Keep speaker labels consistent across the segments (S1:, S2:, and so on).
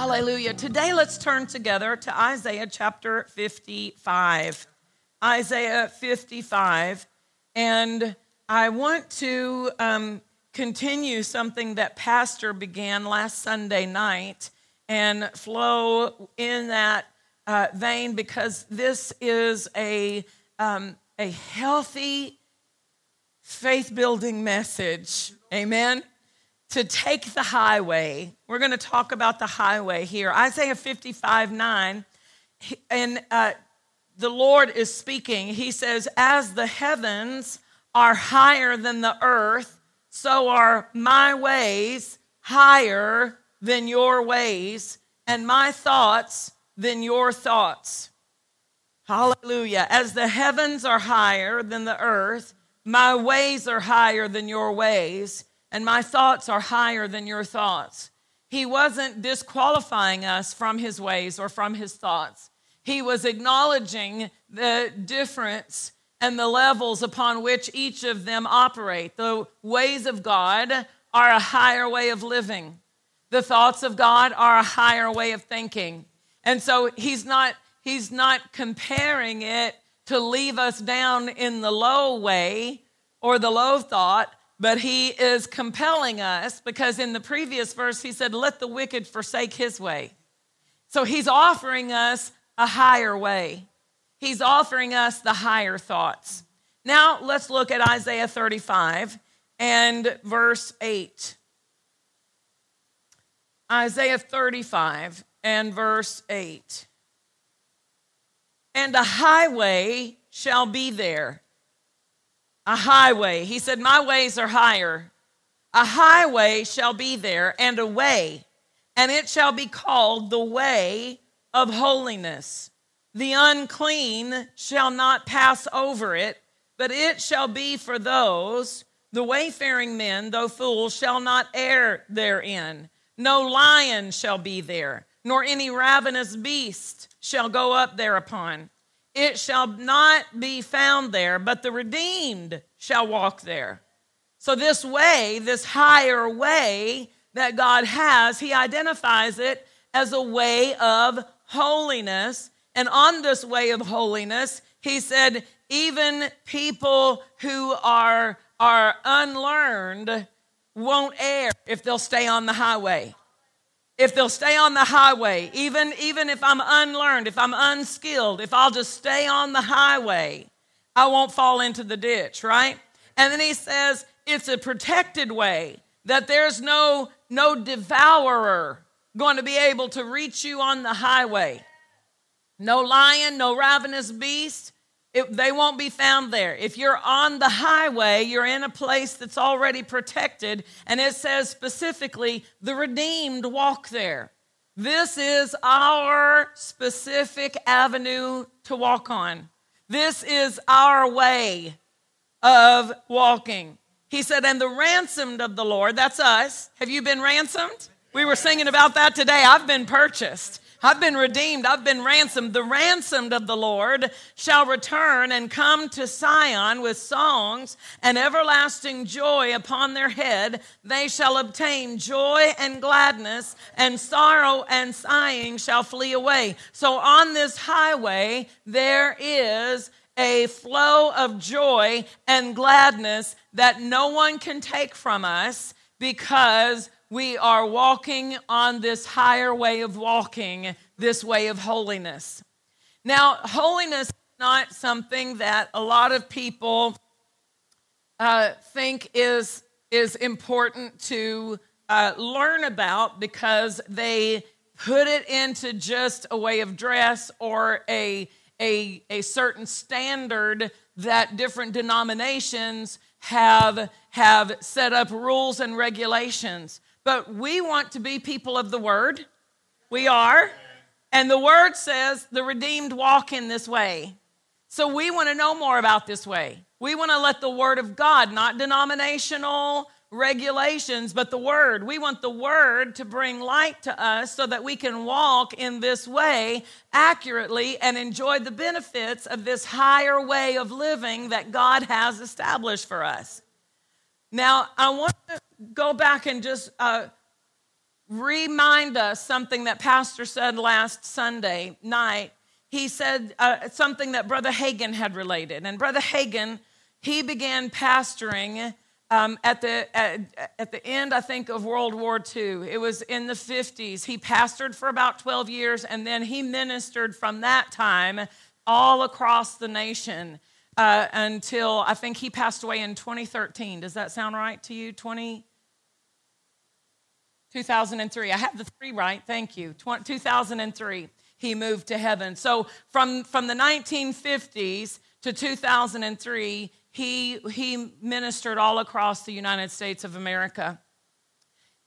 S1: Hallelujah. Today, let's turn together to Isaiah chapter 55. Isaiah 55. And I want to um, continue something that Pastor began last Sunday night and flow in that uh, vein because this is a, um, a healthy, faith building message. Amen to take the highway. We're going to talk about the highway here. Isaiah 55 9, and uh, the Lord is speaking. He says, As the heavens are higher than the earth, so are my ways higher than your ways, and my thoughts than your thoughts. Hallelujah. As the heavens are higher than the earth, my ways are higher than your ways and my thoughts are higher than your thoughts. He wasn't disqualifying us from his ways or from his thoughts. He was acknowledging the difference and the levels upon which each of them operate. The ways of God are a higher way of living. The thoughts of God are a higher way of thinking. And so he's not he's not comparing it to leave us down in the low way or the low thought, but he is compelling us because in the previous verse he said, Let the wicked forsake his way. So he's offering us a higher way, he's offering us the higher thoughts. Now let's look at Isaiah 35 and verse 8. Isaiah 35 and verse 8. And a highway shall be there a highway. He said, My ways are higher. A highway shall be there, and a way, and it shall be called the way of holiness. The unclean shall not pass over it, but it shall be for those, the wayfaring men, though fools, shall not err therein. No lion shall be there, nor any ravenous beast shall go up thereupon it shall not be found there, but the redeemed shall walk there. So, this way, this higher way that God has, He identifies it as a way of holiness. And on this way of holiness, He said, even people who are, are unlearned won't err if they'll stay on the highway if they'll stay on the highway, even, even if I'm unlearned, if I'm unskilled, if I'll just stay on the highway, I won't fall into the ditch, right? And then he says it's a protected way, that there's no, no devourer going to be able to reach you on the highway. No lion, no ravenous beast, it, they won't be found there. If you're on the highway, you're in a place that's already protected, and it says specifically, the redeemed walk there. This is our specific avenue to walk on. This is our way of walking. He said, and the ransomed of the Lord, that's us. Have you been ransomed? We were singing about that today. I've been purchased. I've been redeemed. I've been ransomed. The ransomed of the Lord shall return and come to Zion with songs and everlasting joy upon their head. They shall obtain joy and gladness, and sorrow and sighing shall flee away. So on this highway, there is a flow of joy and gladness that no one can take from us because we are walking on this higher way of walking, this way of holiness. Now, holiness is not something that a lot of people uh, think is, is important to uh, learn about because they put it into just a way of dress or a, a, a certain standard that different denominations have, have set up rules and regulations. But we want to be people of the word. We are. And the word says the redeemed walk in this way. So we want to know more about this way. We want to let the word of God, not denominational regulations, but the word. We want the word to bring light to us so that we can walk in this way accurately and enjoy the benefits of this higher way of living that God has established for us. Now, I want to go back and just uh, remind us something that Pastor said last Sunday night. He said uh, something that Brother Hagin had related. And Brother Hagin, he began pastoring um, at, the, at, at the end, I think, of World War II. It was in the 50s. He pastored for about 12 years, and then he ministered from that time all across the nation uh, until I think he passed away in 2013. Does that sound right to you? 20, 2003. I have the three right. Thank you. 2003, he moved to heaven. So from, from the 1950s to 2003, he, he ministered all across the United States of America.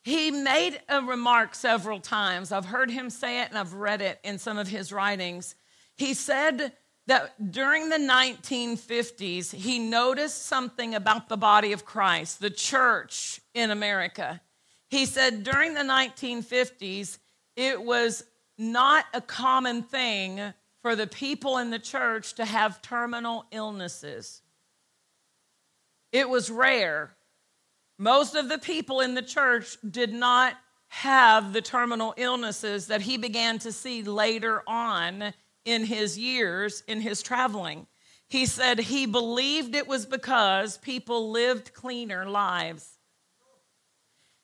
S1: He made a remark several times. I've heard him say it and I've read it in some of his writings. He said that during the 1950s, he noticed something about the body of Christ, the church in America. He said during the 1950s, it was not a common thing for the people in the church to have terminal illnesses. It was rare. Most of the people in the church did not have the terminal illnesses that he began to see later on in his years in his traveling. He said he believed it was because people lived cleaner lives.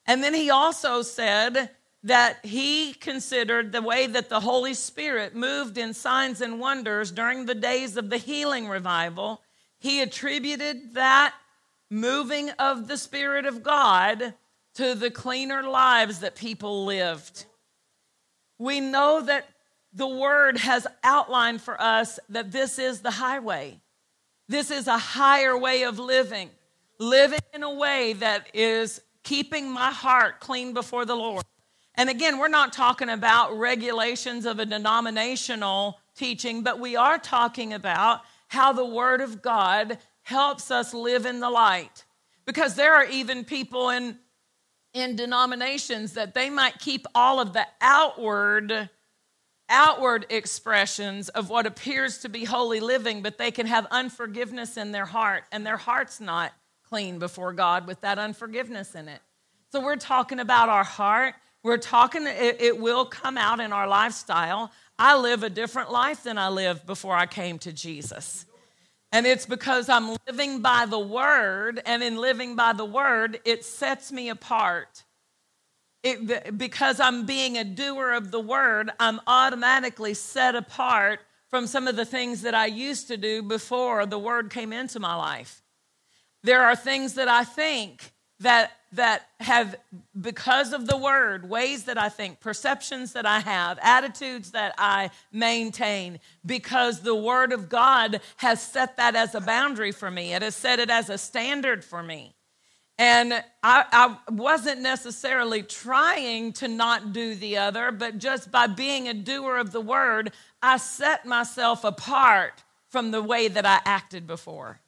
S1: And then he also said that he considered the way that the Holy Spirit moved in signs and wonders during the days of the healing revival, he attributed that moving of the Spirit of God to the cleaner lives that people lived. We know that the Word has outlined for us that this is the highway. This is a higher way of living, living in a way that is keeping my heart clean before the Lord. And again, we're not talking about regulations of a denominational teaching, but we are talking about how the Word of God helps us live in the light. Because there are even people in, in denominations that they might keep all of the outward outward expressions of what appears to be holy living, but they can have unforgiveness in their heart, and their heart's not clean before God with that unforgiveness in it. So we're talking about our heart. We're talking, it, it will come out in our lifestyle. I live a different life than I lived before I came to Jesus. And it's because I'm living by the word, and in living by the word, it sets me apart. It, because I'm being a doer of the word, I'm automatically set apart from some of the things that I used to do before the word came into my life. There are things that I think that that have because of the word ways that i think perceptions that i have attitudes that i maintain because the word of god has set that as a boundary for me it has set it as a standard for me and I, I, wasn't necessarily trying to not do the other but just by being a doer of the word i set myself apart from the way that i acted before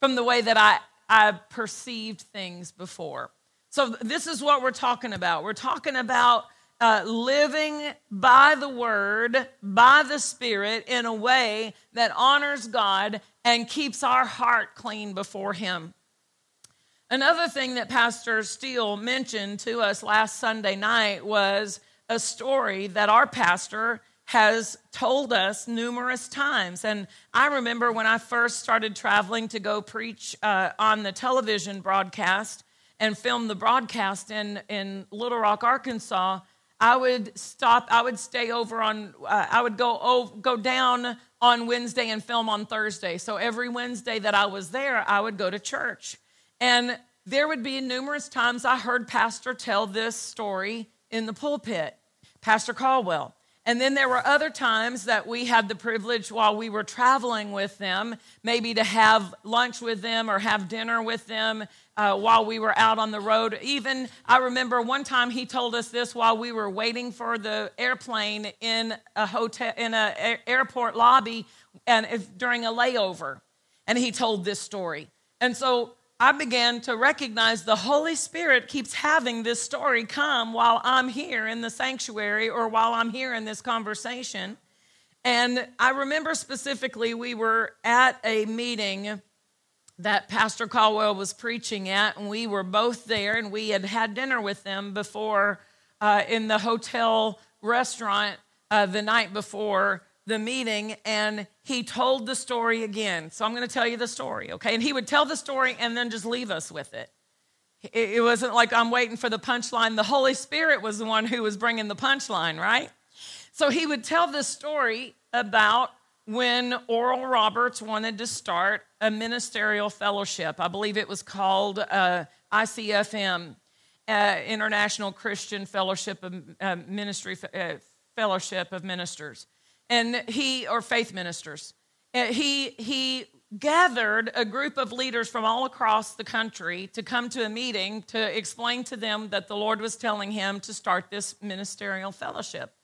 S1: from the way that i I perceived things before. So, this is what we're talking about. We're talking about uh, living by the word, by the spirit, in a way that honors God and keeps our heart clean before Him. Another thing that Pastor Steele mentioned to us last Sunday night was a story that our pastor has told us numerous times. And I remember when I first started traveling to go preach uh, on the television broadcast and film the broadcast in, in Little Rock, Arkansas. I would stop, I would stay over on, uh, I would go, over, go down on Wednesday and film on Thursday. So every Wednesday that I was there, I would go to church. And there would be numerous times I heard Pastor tell this story in the pulpit, Pastor Caldwell. And then there were other times that we had the privilege while we were traveling with them, maybe to have lunch with them or have dinner with them uh, while we were out on the road. Even I remember one time he told us this while we were waiting for the airplane in a hotel in an airport lobby and if, during a layover, and he told this story. And so I began to recognize the Holy Spirit keeps having this story come while I'm here in the sanctuary or while I'm here in this conversation. And I remember specifically, we were at a meeting that Pastor Caldwell was preaching at, and we were both there, and we had had dinner with them before uh, in the hotel restaurant uh, the night before the meeting and he told the story again. So I'm going to tell you the story, okay? And he would tell the story and then just leave us with it. It wasn't like I'm waiting for the punchline. The Holy Spirit was the one who was bringing the punchline, right? So he would tell this story about when Oral Roberts wanted to start a ministerial fellowship. I believe it was called uh, ICFM, uh, International Christian Fellowship of uh, Ministry uh, Fellowship of Ministers and he or faith ministers. He he gathered a group of leaders from all across the country to come to a meeting to explain to them that the lord was telling him to start this ministerial fellowship.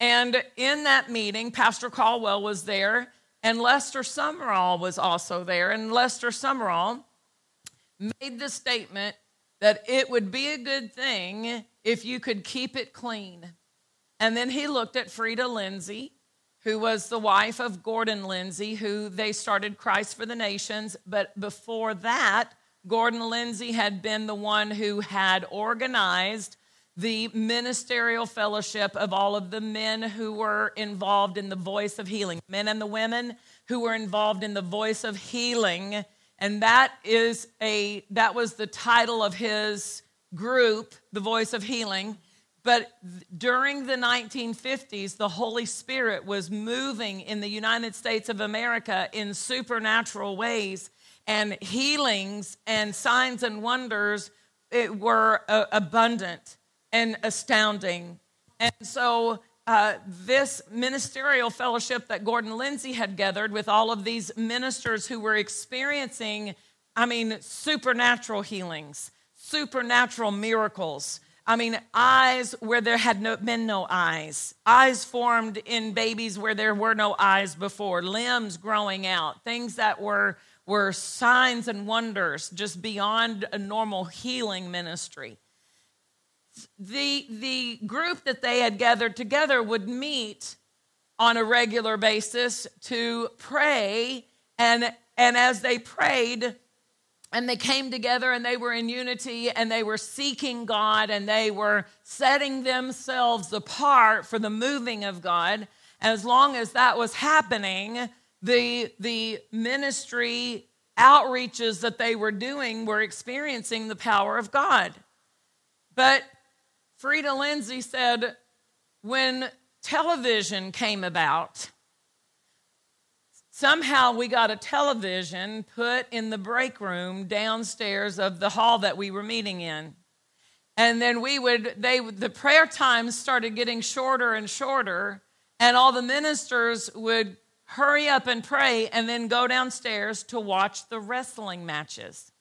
S1: And in that meeting pastor caldwell was there and lester sumrall was also there. And lester sumrall made the statement that it would be a good thing if you could keep it clean. And then he looked at freda lindsay who was the wife of Gordon Lindsay, who they started Christ for the Nations. But before that, Gordon Lindsay had been the one who had organized the ministerial fellowship of all of the men who were involved in the voice of healing, men and the women who were involved in the voice of healing. And that is a that was the title of his group, the voice of healing. But during the 1950s, the Holy Spirit was moving in the United States of America in supernatural ways, and healings and signs and wonders were uh, abundant and astounding. And so, uh, this ministerial fellowship that Gordon Lindsay had gathered with all of these ministers who were experiencing, I mean, supernatural healings, supernatural miracles I mean, eyes where there had no, been no eyes, eyes formed in babies where there were no eyes before, limbs growing out, things that were, were signs and wonders just beyond a normal healing ministry. The, the group that they had gathered together would meet on a regular basis to pray, and, and as they prayed, and they came together and they were in unity and they were seeking God and they were setting themselves apart for the moving of God. As long as that was happening, the, the ministry outreaches that they were doing were experiencing the power of God. But Freda Lindsay said, when television came about, Somehow we got a television put in the break room downstairs of the hall that we were meeting in. And then we would, they, the prayer times started getting shorter and shorter, and all the ministers would hurry up and pray and then go downstairs to watch the wrestling matches.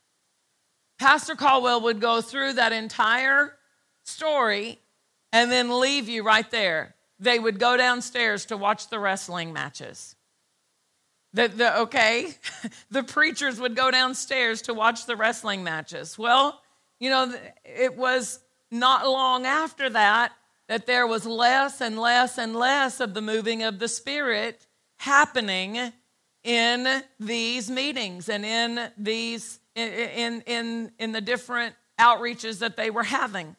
S1: Pastor Caldwell would go through that entire story and then leave you right there. They would go downstairs to watch the wrestling matches. The, the, okay, the preachers would go downstairs to watch the wrestling matches. Well, you know, it was not long after that that there was less and less and less of the moving of the Spirit happening in these meetings and in these in in in the different outreaches that they were having.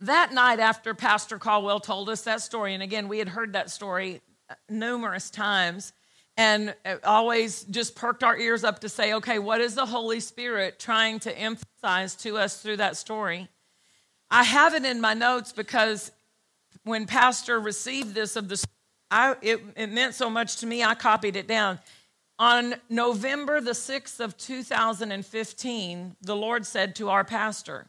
S1: That night after Pastor Caldwell told us that story, and again, we had heard that story uh, numerous times and uh, always just perked our ears up to say, okay, what is the Holy Spirit trying to emphasize to us through that story? I have it in my notes because when Pastor received this of the, I, it, it meant so much to me. I copied it down. On November the 6th of 2015, the Lord said to our pastor,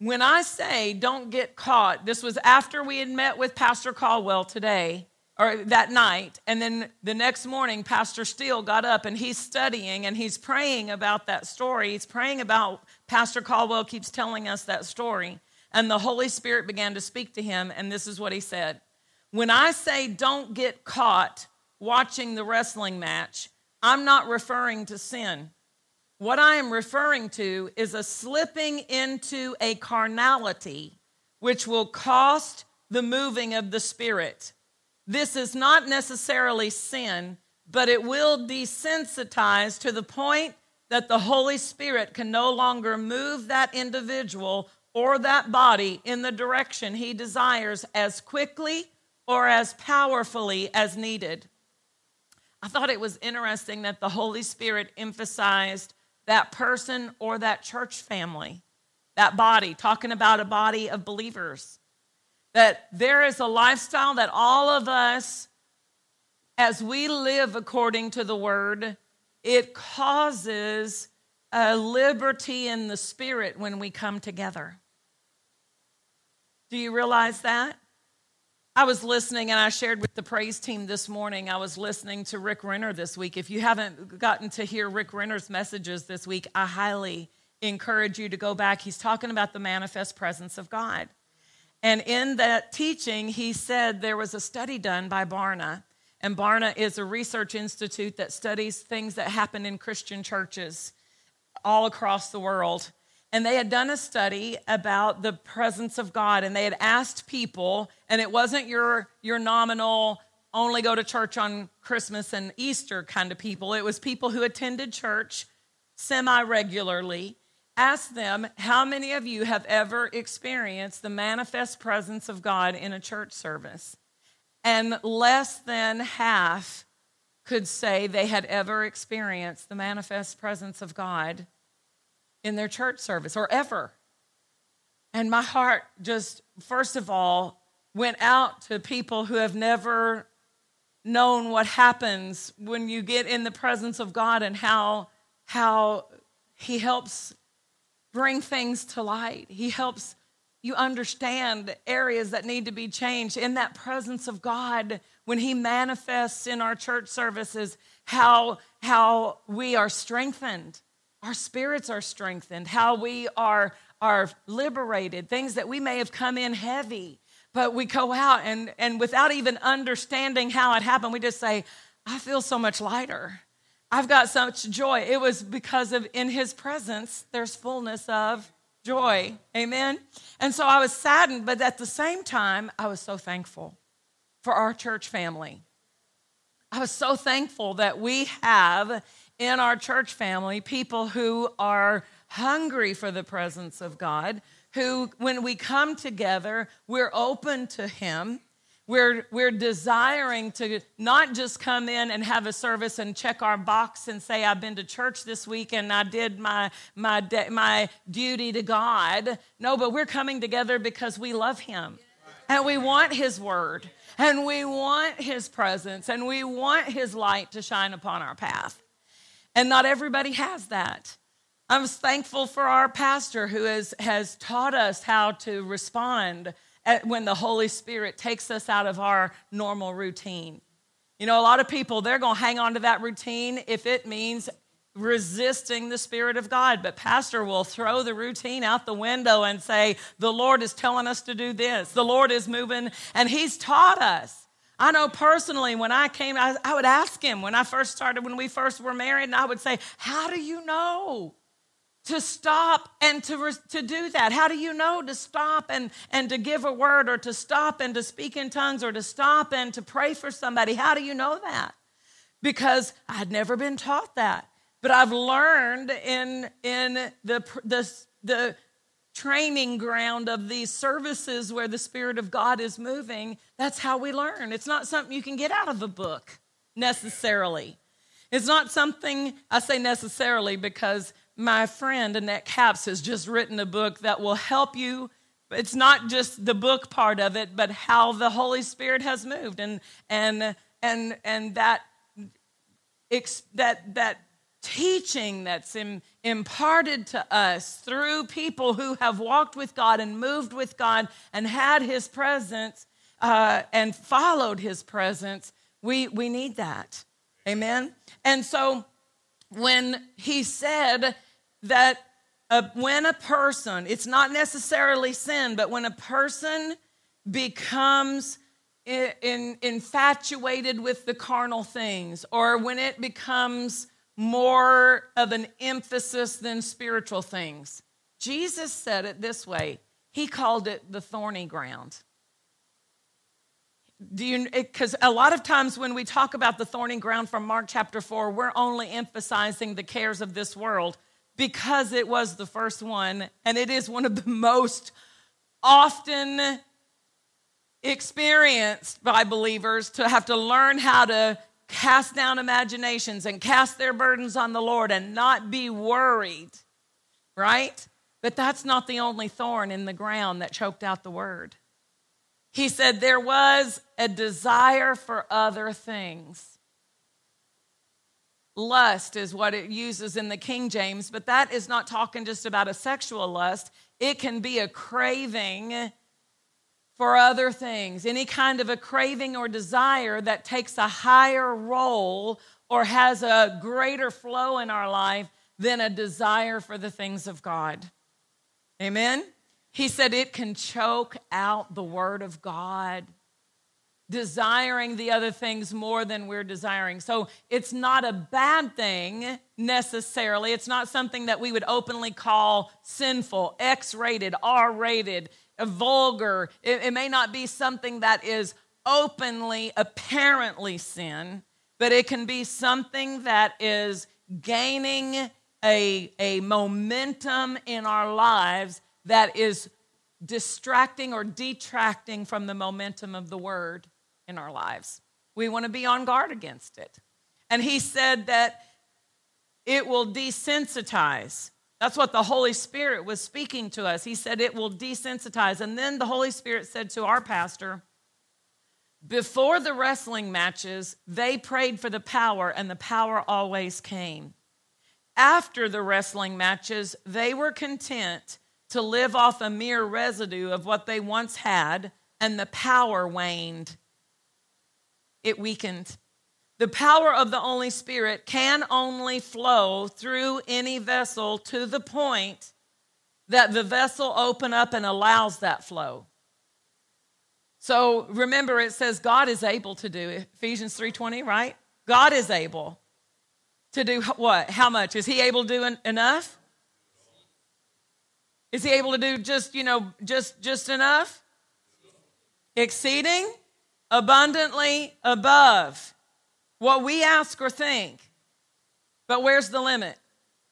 S1: when I say don't get caught, this was after we had met with Pastor Caldwell today or that night. And then the next morning, Pastor Steele got up and he's studying and he's praying about that story. He's praying about Pastor Caldwell keeps telling us that story. And the Holy Spirit began to speak to him. And this is what he said When I say don't get caught watching the wrestling match, I'm not referring to sin. What I am referring to is a slipping into a carnality which will cost the moving of the Spirit. This is not necessarily sin, but it will desensitize to the point that the Holy Spirit can no longer move that individual or that body in the direction he desires as quickly or as powerfully as needed. I thought it was interesting that the Holy Spirit emphasized that person or that church family, that body, talking about a body of believers that there is a lifestyle that all of us, as we live according to the word, it causes a liberty in the spirit when we come together. Do you realize that? I was listening and I shared with the praise team this morning. I was listening to Rick Renner this week. If you haven't gotten to hear Rick Renner's messages this week, I highly encourage you to go back. He's talking about the manifest presence of God. And in that teaching, he said there was a study done by Barna. And Barna is a research institute that studies things that happen in Christian churches all across the world. And they had done a study about the presence of God, and they had asked people, and it wasn't your, your nominal, only go to church on Christmas and Easter kind of people. It was people who attended church semi regularly Ask them, how many of you have ever experienced the manifest presence of God in a church service? And less than half could say they had ever experienced the manifest presence of God in their church service or ever. And my heart just, first of all, went out to people who have never known what happens when you get in the presence of God and how, how He helps bring things to light. He helps you understand areas that need to be changed in that presence of God when he manifests in our church services how how we are strengthened our spirits are strengthened how we are are liberated things that we may have come in heavy but we go out and and without even understanding how it happened we just say i feel so much lighter I've got such joy. It was because of in his presence, there's fullness of joy. Amen. And so I was saddened, but at the same time, I was so thankful for our church family. I was so thankful that we have in our church family people who are hungry for the presence of God, who, when we come together, we're open to Him we're, we're desiring to not just come in and have a service and check our box and say, I've been to church this week and I did my, my, my duty to God. No, but we're coming together because we love Him and we want His word and we want His presence and we want His light to shine upon our path. And not everybody has that. I'm thankful for our pastor who has, has taught us how to respond when the Holy Spirit takes us out of our normal routine. You know, a lot of people, they're going to hang on to that routine if it means resisting the Spirit of God. But Pastor will throw the routine out the window and say, The Lord is telling us to do this. The Lord is moving, and He's taught us. I know personally when I came, I, I would ask him when I first started, when we first were married, and I would say, How do you know? To stop and to, to do that? How do you know to stop and, and to give a word or to stop and to speak in tongues or to stop and to pray for somebody? How do you know that? Because I'd never been taught that. But I've learned in, in the, the, the training ground of these services where the Spirit of God is moving, that's how we learn. It's not something you can get out of a book necessarily. It's not something I say necessarily because my friend Annette Capps has just written a book that will help you. It's not just the book part of it, but how the Holy Spirit has moved and and and and that that that teaching that's Im- imparted to us through people who have walked with God and moved with God and had His presence uh, and followed His presence, we, we need that. Amen? And so when He said that when a person, it's not necessarily sin, but when a person becomes in, in, infatuated with the carnal things, or when it becomes more of an emphasis than spiritual things. Jesus said it this way He called it the thorny ground. Do you because a lot of times when we talk about the thorny ground from Mark chapter 4, we're only emphasizing the cares of this world because it was the first one and it is one of the most often experienced by believers to have to learn how to cast down imaginations and cast their burdens on the Lord and not be worried, right? But that's not the only thorn in the ground that choked out the word. He said there was a desire for other things. Lust is what it uses in the King James, but that is not talking just about a sexual lust. It can be a craving for other things, any kind of a craving or desire that takes a higher role or has a greater flow in our life than a desire for the things of God. Amen? He said it can choke out the Word of God, desiring the other things more than we're desiring. So it's not a bad thing necessarily. It's not something that we would openly call sinful, X rated, R rated vulgar. It, it may not be something that is openly, apparently sin, but it can be something that is gaining a, a momentum in our lives that is distracting or detracting from the momentum of the word in our lives. We want to be on guard against it. And he said that it will desensitize. That's what the Holy Spirit was speaking to us. He said it will desensitize. And then the Holy Spirit said to our pastor, before the wrestling matches, they prayed for the power, and the power always came. After the wrestling matches, they were content to live off a mere residue of what they once had, and the power waned. It weakened. The power of the Holy Spirit can only flow through any vessel to the point that the vessel open up and allows that flow. So remember it says God is able to do Ephesians 3:20, right? God is able to do what? How much? Is he able to do enough? Is he able to do just, you know, just just enough? Exceeding abundantly above what we ask or think. But where's the limit?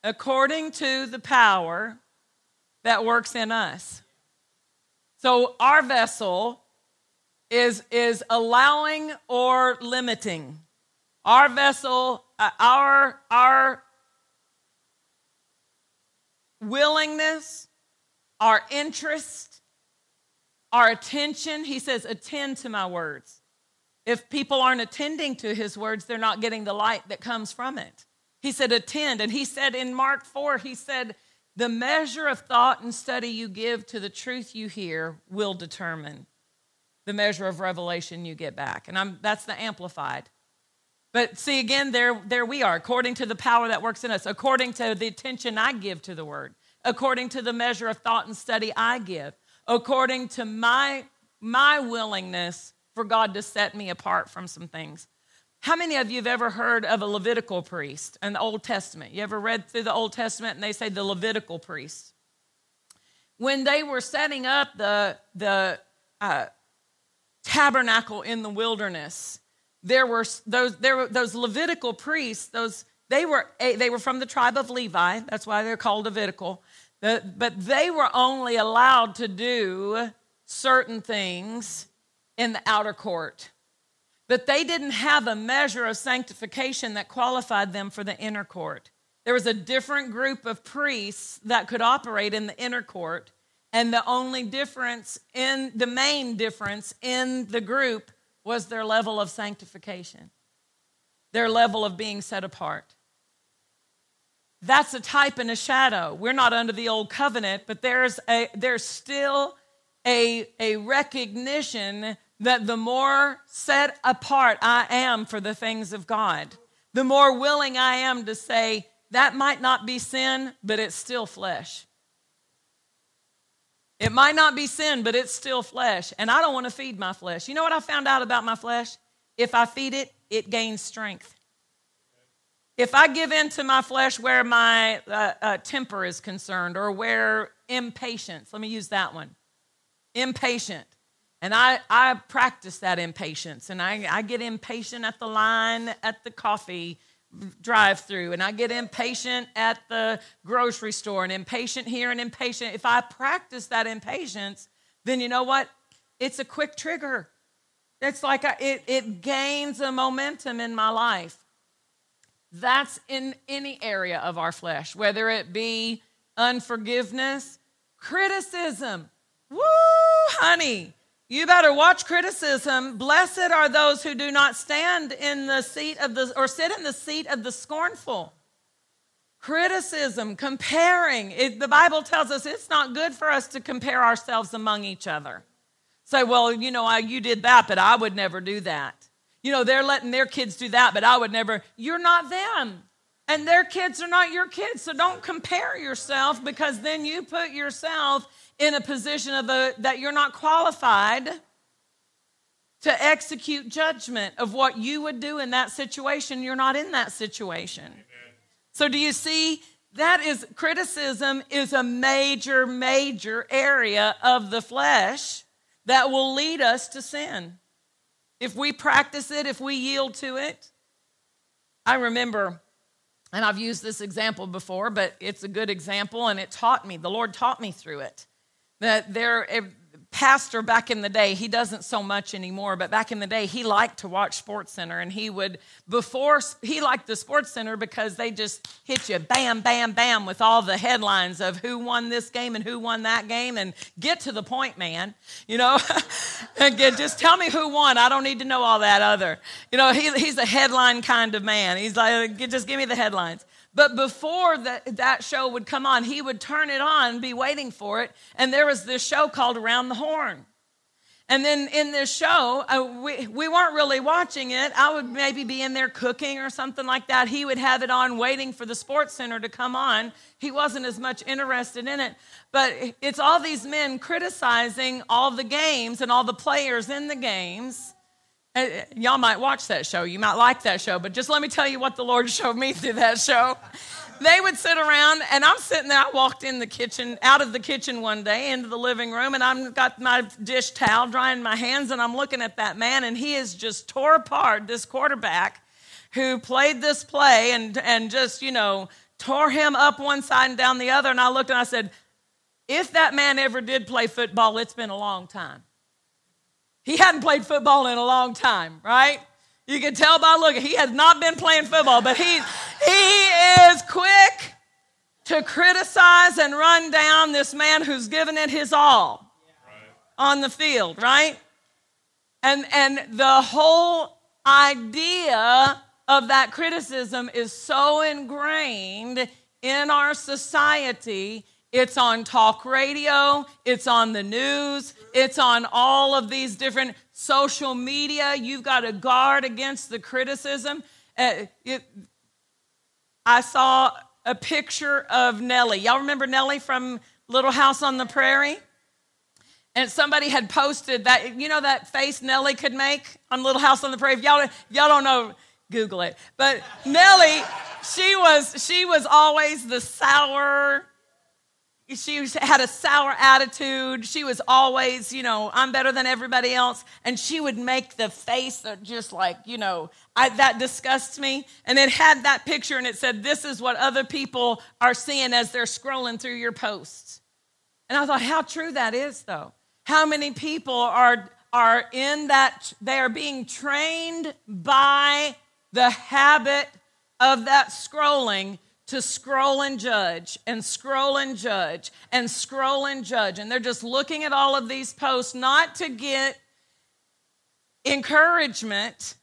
S1: According to the power that works in us. So our vessel is, is allowing or limiting. Our vessel, uh, our, our willingness, our interest, our attention. He says, attend to my words. If people aren't attending to his words, they're not getting the light that comes from it. He said, attend. And he said in Mark 4, he said, the measure of thought and study you give to the truth you hear will determine the measure of revelation you get back. And I'm, that's the amplified. But see, again, there, there we are, according to the power that works in us, according to the attention I give to the word, according to the measure of thought and study I give, according to my, my willingness for God to set me apart from some things. How many of you have ever heard of a Levitical priest in the Old Testament? You ever read through the Old Testament and they say the Levitical priest? When they were setting up the, the uh, tabernacle in the wilderness, there were those, there were those Levitical priests, those, they, were, they were from the tribe of Levi. That's why they're called Levitical. But they were only allowed to do certain things in the outer court. But they didn't have a measure of sanctification that qualified them for the inner court. There was a different group of priests that could operate in the inner court, and the only difference in the main difference in the group was their level of sanctification, their level of being set apart. That's a type and a shadow. We're not under the old covenant, but there's a there's still a, a recognition that the more set apart I am for the things of God, the more willing I am to say, that might not be sin, but it's still flesh. It might not be sin, but it's still flesh. And I don't want to feed my flesh. You know what I found out about my flesh? If I feed it, it gains strength. If I give in to my flesh where my uh, uh, temper is concerned or where impatience, let me use that one impatient. And I, I practice that impatience. And I, I get impatient at the line at the coffee drive through. And I get impatient at the grocery store and impatient here and impatient. If I practice that impatience, then you know what? It's a quick trigger. It's like it, it gains a momentum in my life. That's in any area of our flesh, whether it be unforgiveness, criticism. Woo, honey. You better watch criticism. Blessed are those who do not stand in the seat of the, or sit in the seat of the scornful. Criticism, comparing. It, the Bible tells us it's not good for us to compare ourselves among each other. Say, well, you know, I, you did that, but I would never do that. You know, they're letting their kids do that, but I would never. You're not them. And their kids are not your kids. So don't compare yourself because then you put yourself in a position of a, that you're not qualified to execute judgment of what you would do in that situation. You're not in that situation. Amen. So, do you see? That is criticism is a major, major area of the flesh that will lead us to sin. If we practice it, if we yield to it. I remember, and I've used this example before, but it's a good example, and it taught me, the Lord taught me through it that there pastor back in the day he doesn't so much anymore but back in the day he liked to watch sports center and he would before he liked the sports center because they just hit you bam bam bam with all the headlines of who won this game and who won that game and get to the point man you know? Get, just tell me who won. I don't need to know all that other. You know he, he's a headline kind of man. He's like just give me the headlines but before that, that show would come on, he would turn it on, be waiting for it. And there was this show called Around the Horn. And then in this show, uh, we, we weren't really watching it. I would maybe be in there cooking or something like that. He would have it on waiting for the sports center to come on. He wasn't as much interested in it. But it's all these men criticizing all the games and all the players in the games. Uh, y'all might watch that show. You might like that show, but just let me tell you what the Lord showed me through that show. They would sit around, and I'm sitting there. I walked in the kitchen, out of the kitchen one day into the living room, and I've got my dish towel drying my hands, and I'm looking at that man, and he is just tore apart this quarterback who played this play and, and just, you know, tore him up one side and down the other. And I looked and I said, if that man ever did play football, it's been a long time. He hadn't played football in a long time, right? You can tell by looking, he has not been playing football, but he, he is quick to criticize and run down this man who's given it his all on the field, right? And, and the whole idea of that criticism is so ingrained in our society it's on talk radio, it's on the news, it's on all of these different social media. You've got to guard against the criticism. Uh, it, I saw a picture of Nellie. Y'all remember Nellie from Little House on the Prairie? And somebody had posted that, you know, that face Nellie could make on Little House on the Prairie. If y'all, if y'all don't know, Google it. But Nellie, she was, she was always the sour, she had a sour attitude. She was always, you know, I'm better than everybody else. And she would make the face that just like, you know, I, that disgusts me. And it had that picture and it said, This is what other people are seeing as they're scrolling through your posts. And I thought, how true that is, though. How many people are, are in that, they are being trained by the habit of that scrolling to scroll and judge and scroll and judge and scroll and judge. And they're just looking at all of these posts not to get encouragement,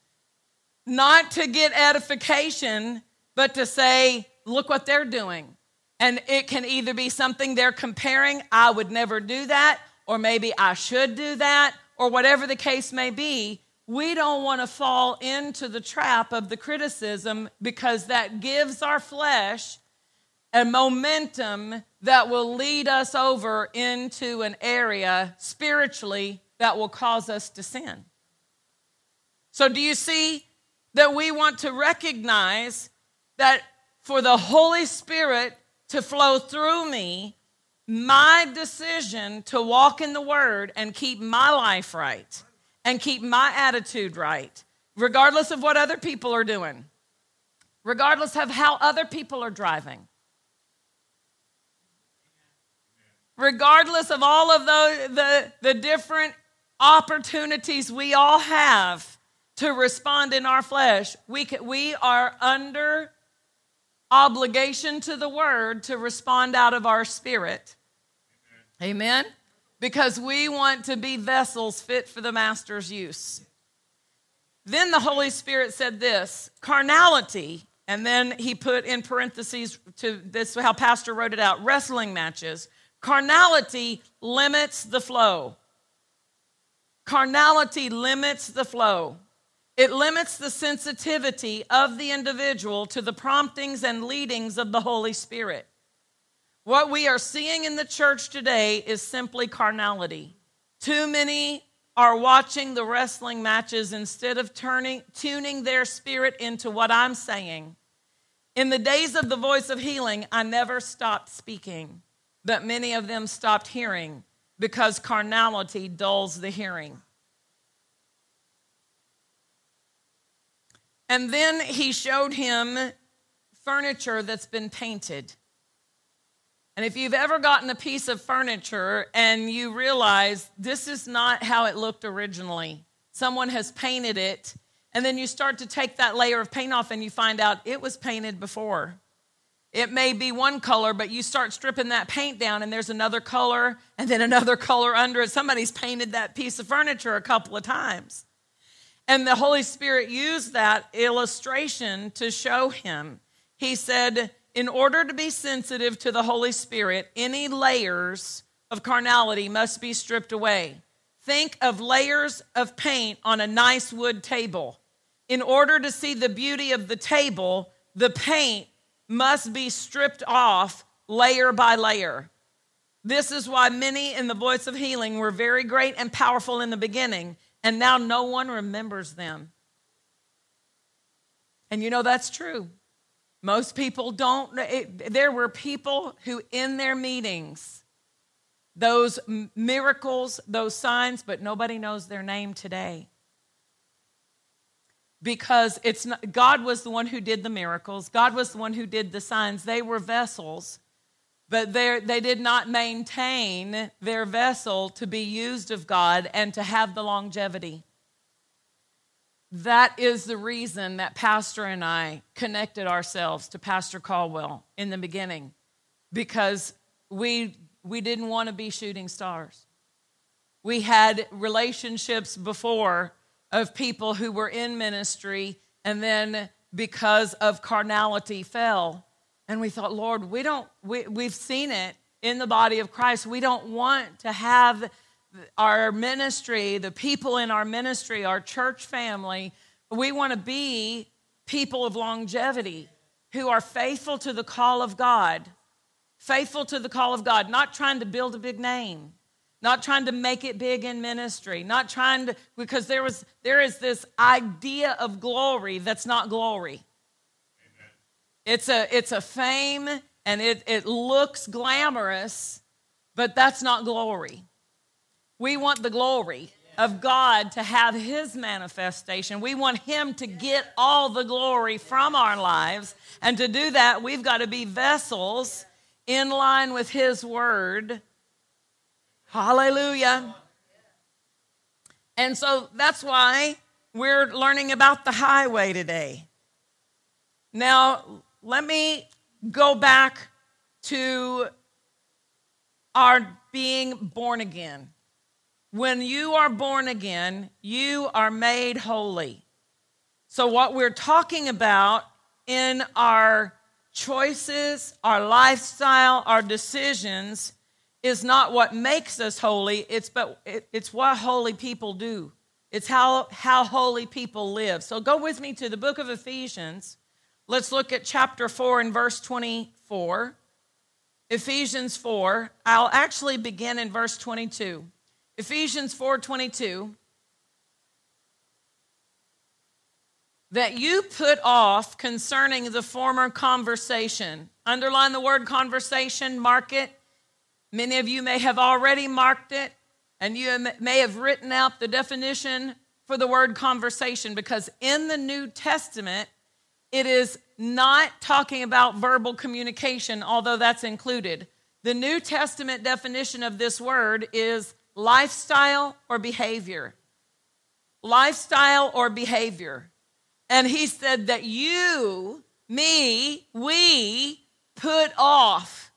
S1: not to get edification, but to say, look what they're doing. And it can either be something they're comparing, I would never do that, or maybe I should do that, or whatever the case may be. We don't want to fall into the trap of the criticism because that gives our flesh a momentum that will lead us over into an area spiritually that will cause us to sin. So, do you see that we want to recognize that for the Holy Spirit to flow through me, my decision to walk in the Word and keep my life right and keep my attitude right, regardless of what other people are doing, regardless of how other people are driving, regardless of all of the, the, the different opportunities we all have to respond in our flesh, we, can, we are under obligation to the word to respond out of our spirit. Amen. Amen? Because we want to be vessels fit for the master's use. Then the Holy Spirit said this carnality, and then he put in parentheses to this how Pastor wrote it out wrestling matches. Carnality limits the flow. Carnality limits the flow. It limits the sensitivity of the individual to the promptings and leadings of the Holy Spirit. What we are seeing in the church today is simply carnality. Too many are watching the wrestling matches instead of turning, tuning their spirit into what I'm saying. In the days of the voice of healing, I never stopped speaking, but many of them stopped hearing because carnality dulls the hearing. And then he showed him furniture that's been painted. And if you've ever gotten a piece of furniture and you realize this is not how it looked originally, someone has painted it, and then you start to take that layer of paint off and you find out it was painted before. It may be one color, but you start stripping that paint down and there's another color and then another color under it. Somebody's painted that piece of furniture a couple of times. And the Holy Spirit used that illustration to show him. He said, in order to be sensitive to the Holy Spirit, any layers of carnality must be stripped away. Think of layers of paint on a nice wood table. In order to see the beauty of the table, the paint must be stripped off layer by layer. This is why many in the voice of healing were very great and powerful in the beginning and now no one remembers them. And you know that's true. Most people don't. It, there were people who, in their meetings, those miracles, those signs, but nobody knows their name today. Because it's not, God was the one who did the miracles, God was the one who did the signs. They were vessels but they did not maintain their vessel to be used of God and to have the longevity. That is the reason that Pastor and I connected ourselves to Pastor Caldwell in the beginning, because we, we didn't want to be shooting stars. We had relationships before of people who were in ministry and then because of carnality fell and we thought, Lord, we don't, we, we've seen it in the body of Christ. We don't want to have our ministry, the people in our ministry, our church family, we want to be people of longevity who are faithful to the call of God. Faithful to the call of God, not trying to build a big name, not trying to make it big in ministry, not trying to, because there was there is this idea of glory that's not glory. It's a, it's a fame and it, it looks glamorous, but that's not glory. We want the glory of God to have His manifestation. We want Him to get all the glory from our lives. And to do that, we've got to be vessels in line with His word. Hallelujah. And so that's why we're learning about the highway today. Now, let me go back to our being born again. When you are born again, you are made holy. So, what we're talking about in our choices, our lifestyle, our decisions is not what makes us holy, it's, but it's what holy people do. It's how, how holy people live. So go with me to the book of Ephesians. Let's look at chapter 4 and verse 24. Ephesians 4. I'll actually begin in verse 22. Ephesians 4:22 That you put off concerning the former conversation. Underline the word conversation, mark it. Many of you may have already marked it and you may have written out the definition for the word conversation because in the New Testament, it is not talking about verbal communication, although that's included. The New Testament definition of this word is lifestyle or behavior. Lifestyle or behavior. And he said that you, me, we put off.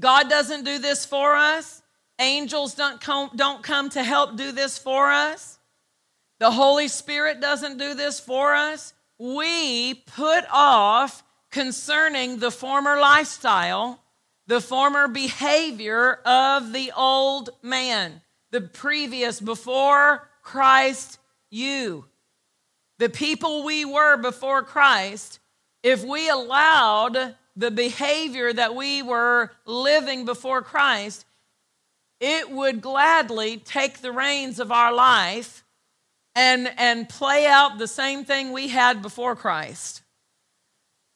S1: God doesn't do this for us. Angels don't come, don't come to help do this for us. The Holy Spirit doesn't do this for us. We put off concerning the former lifestyle, the former behavior of the old man, the previous, before Christ, you. The people we were before Christ, if we allowed the behavior that we were living before Christ, it would gladly take the reins of our life and, and play out the same thing we had before Christ.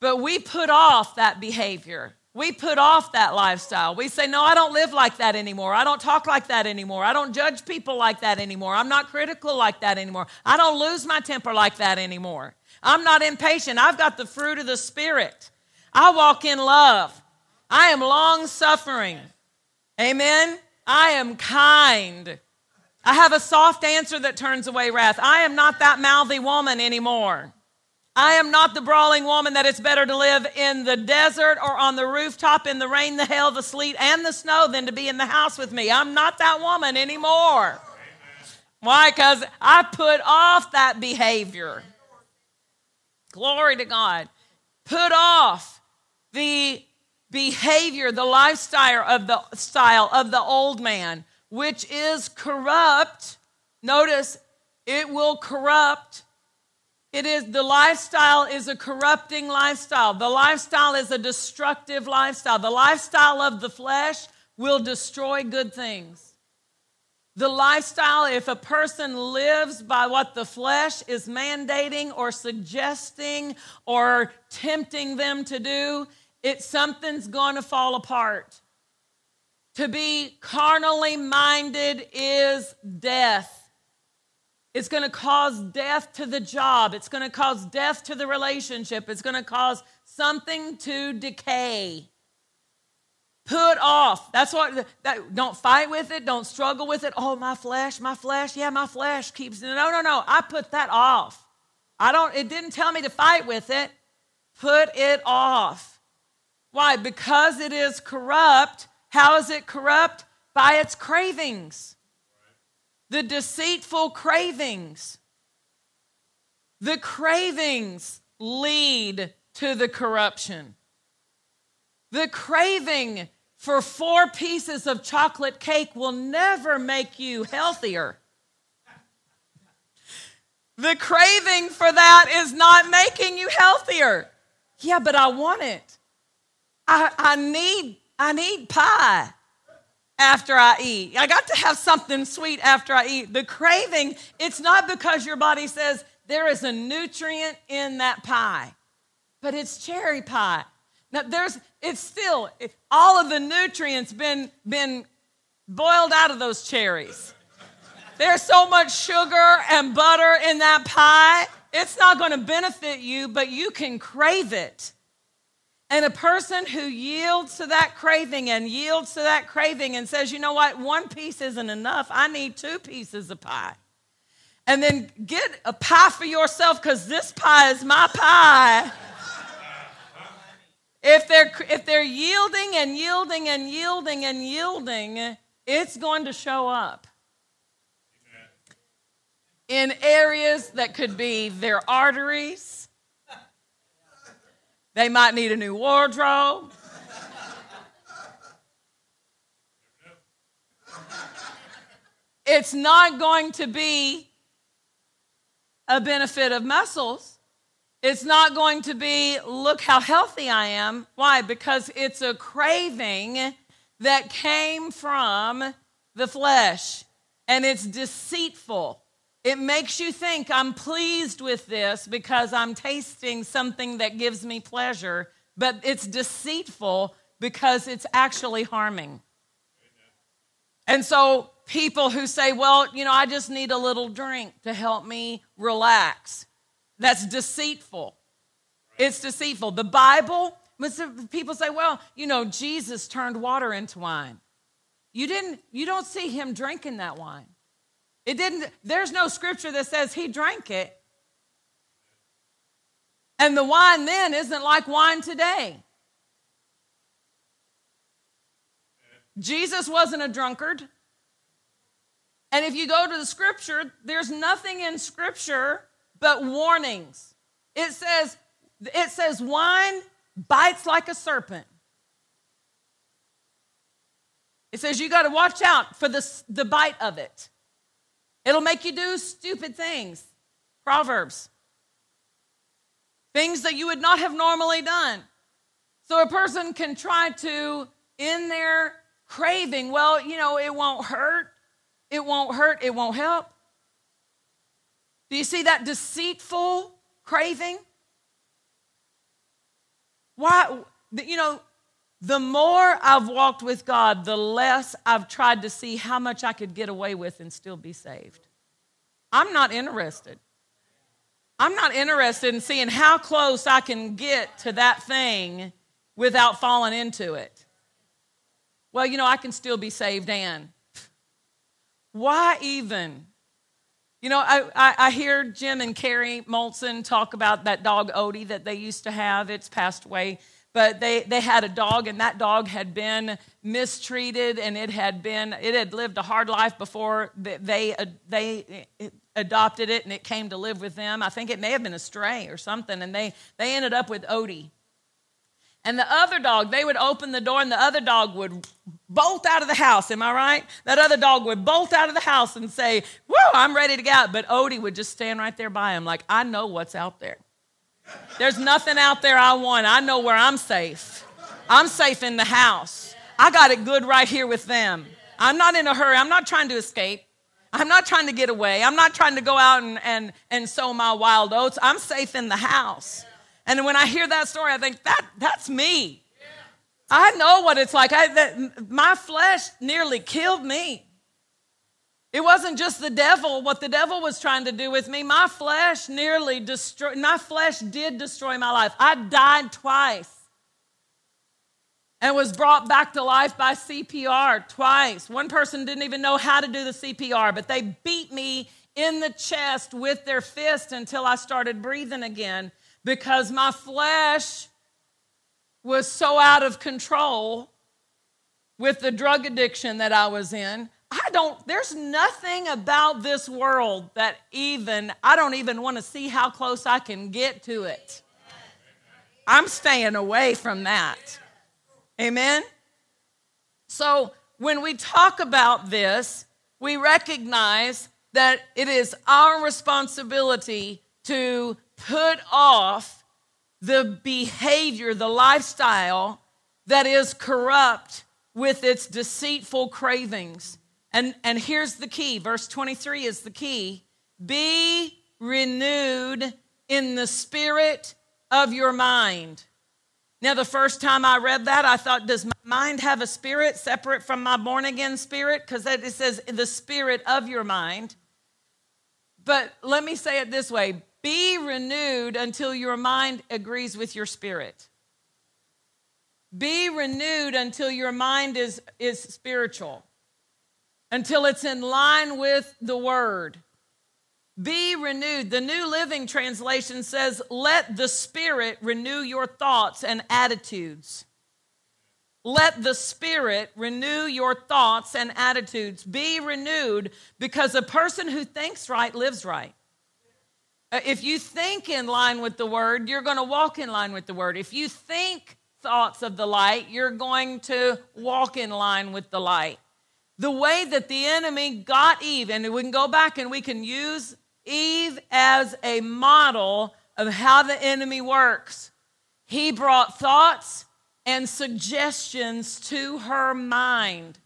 S1: But we put off that behavior. We put off that lifestyle. We say, No, I don't live like that anymore. I don't talk like that anymore. I don't judge people like that anymore. I'm not critical like that anymore. I don't lose my temper like that anymore. I'm not impatient. I've got the fruit of the Spirit. I walk in love. I am long suffering. Amen. I am kind. I have a soft answer that turns away wrath. I am not that mouthy woman anymore. I am not the brawling woman that it's better to live in the desert or on the rooftop in the rain, the hail, the sleet, and the snow than to be in the house with me. I'm not that woman anymore. Why? Because I put off that behavior. Glory to God. Put off the behavior, the lifestyle of the style of the old man, which is corrupt. Notice it will corrupt. It is the lifestyle is a corrupting lifestyle. The lifestyle is a destructive lifestyle. The lifestyle of the flesh will destroy good things. The lifestyle, if a person lives by what the flesh is mandating or suggesting or tempting them to do, it something's going to fall apart. To be carnally minded is death. It's going to cause death to the job. It's going to cause death to the relationship. It's going to cause something to decay. Put off. That's what, that, don't fight with it. Don't struggle with it. Oh, my flesh, my flesh. Yeah, my flesh keeps, no, no, no. I put that off. I don't, it didn't tell me to fight with it. Put it off. Why? Because it is corrupt. How is it corrupt? By its cravings. The deceitful cravings. The cravings lead to the corruption. The craving for four pieces of chocolate cake will never make you healthier. The craving for that is not making you healthier. Yeah, but I want it. I, I need I need pie after I eat. I got to have something sweet after I eat. The craving, it's not because your body says there is a nutrient in that pie, but it's cherry pie. Now there's it's still all of the nutrients been been boiled out of those cherries. There's so much sugar and butter in that pie. It's not going to benefit you, but you can crave it. And a person who yields to that craving and yields to that craving and says, you know what, one piece isn't enough. I need two pieces of pie. And then get a pie for yourself because this pie is my pie. if they're if they're yielding and yielding and yielding and yielding, it's going to show up in areas that could be their arteries They might need a new wardrobe. it's not going to be a benefit of muscles. It's not going to be, look how healthy I am. Why? Because it's a craving that came from the flesh and it's deceitful. It makes you think I'm pleased with this because I'm tasting something that gives me pleasure, but it's deceitful because it's actually harming. And so people who say, well, you know, I just need a little drink to help me relax. That's deceitful. It's deceitful. The Bible, people say, well, you know, Jesus turned water into wine. You didn't, you don't see him drinking that wine. It didn't, there's no scripture that says he drank it. And the wine then isn't like wine today. Jesus wasn't a drunkard. And if you go to the scripture, there's nothing in scripture but warnings. It says, it says wine bites like a serpent. It says you got to watch out for the, the bite of it. It'll make you do stupid things. Proverbs. Things that you would not have normally done. So a person can try to, in their craving, well, you know, it won't hurt. It won't hurt, it won't help. Do you see that deceitful craving? Why, you know, the more I've walked with God, the less I've tried to see how much I could get away with and still be saved. I'm not interested. I'm not interested in seeing how close I can get to that thing without falling into it. Well, you know, I can still be saved and why even? You know, I, I, I, hear Jim and Carrie Molson talk about that dog Odie that they used to have. It's passed away. But they, they had a dog, and that dog had been mistreated, and it had been it had lived a hard life before they they adopted it, and it came to live with them. I think it may have been a stray or something, and they they ended up with Odie. And the other dog, they would open the door and the other dog would bolt out of the house. Am I right? That other dog would bolt out of the house and say, Whoa, I'm ready to go out. But Odie would just stand right there by him, like, I know what's out there. There's nothing out there I want. I know where I'm safe. I'm safe in the house. I got it good right here with them. I'm not in a hurry. I'm not trying to escape. I'm not trying to get away. I'm not trying to go out and, and, and sow my wild oats. I'm safe in the house. And when I hear that story, I think, that, that's me. I know what it's like. I, that, my flesh nearly killed me. It wasn't just the devil, what the devil was trying to do with me. My flesh nearly destroyed, my flesh did destroy my life. I died twice and was brought back to life by CPR twice. One person didn't even know how to do the CPR, but they beat me in the chest with their fist until I started breathing again because my flesh was so out of control with the drug addiction that I was in. I don't, there's nothing about this world that even, I don't even want to see how close I can get to it. I'm staying away from that. Amen? So when we talk about this, we recognize that it is our responsibility to put off the behavior, the lifestyle that is corrupt with its deceitful cravings. And, and here's the key verse 23 is the key be renewed in the spirit of your mind. Now, the first time I read that, I thought, does my mind have a spirit separate from my born again spirit? Because it says the spirit of your mind. But let me say it this way be renewed until your mind agrees with your spirit. Be renewed until your mind is, is spiritual, until it's in line with the word. Be renewed. The New Living Translation says, Let the Spirit renew your thoughts and attitudes. Let the Spirit renew your thoughts and attitudes. Be renewed because a person who thinks right lives right. Uh, If you think in line with the word, you're going to walk in line with the word. If you think thoughts of the light, you're going to walk in line with the light. The way that the enemy got Eve, and we can go back and we can use Eve as a model of how the enemy works. He brought thoughts and suggestions to her mind.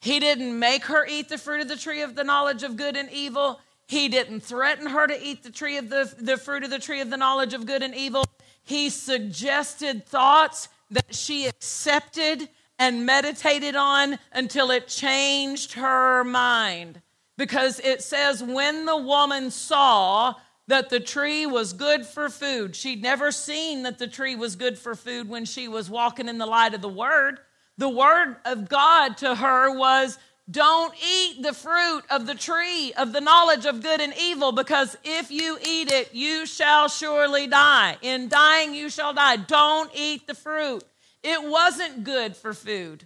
S1: He didn't make her eat the fruit of the tree of the knowledge of good and evil. He didn't threaten her to eat the tree of the, the fruit of the tree of the knowledge of good and evil. He suggested thoughts that she accepted and meditated on until it changed her mind. Because it says, when the woman saw that the tree was good for food, she'd never seen that the tree was good for food when she was walking in the light of the word. The word of God to her was, don't eat the fruit of the tree of the knowledge of good and evil, because if you eat it, you shall surely die. In dying, you shall die. Don't eat the fruit. It wasn't good for food.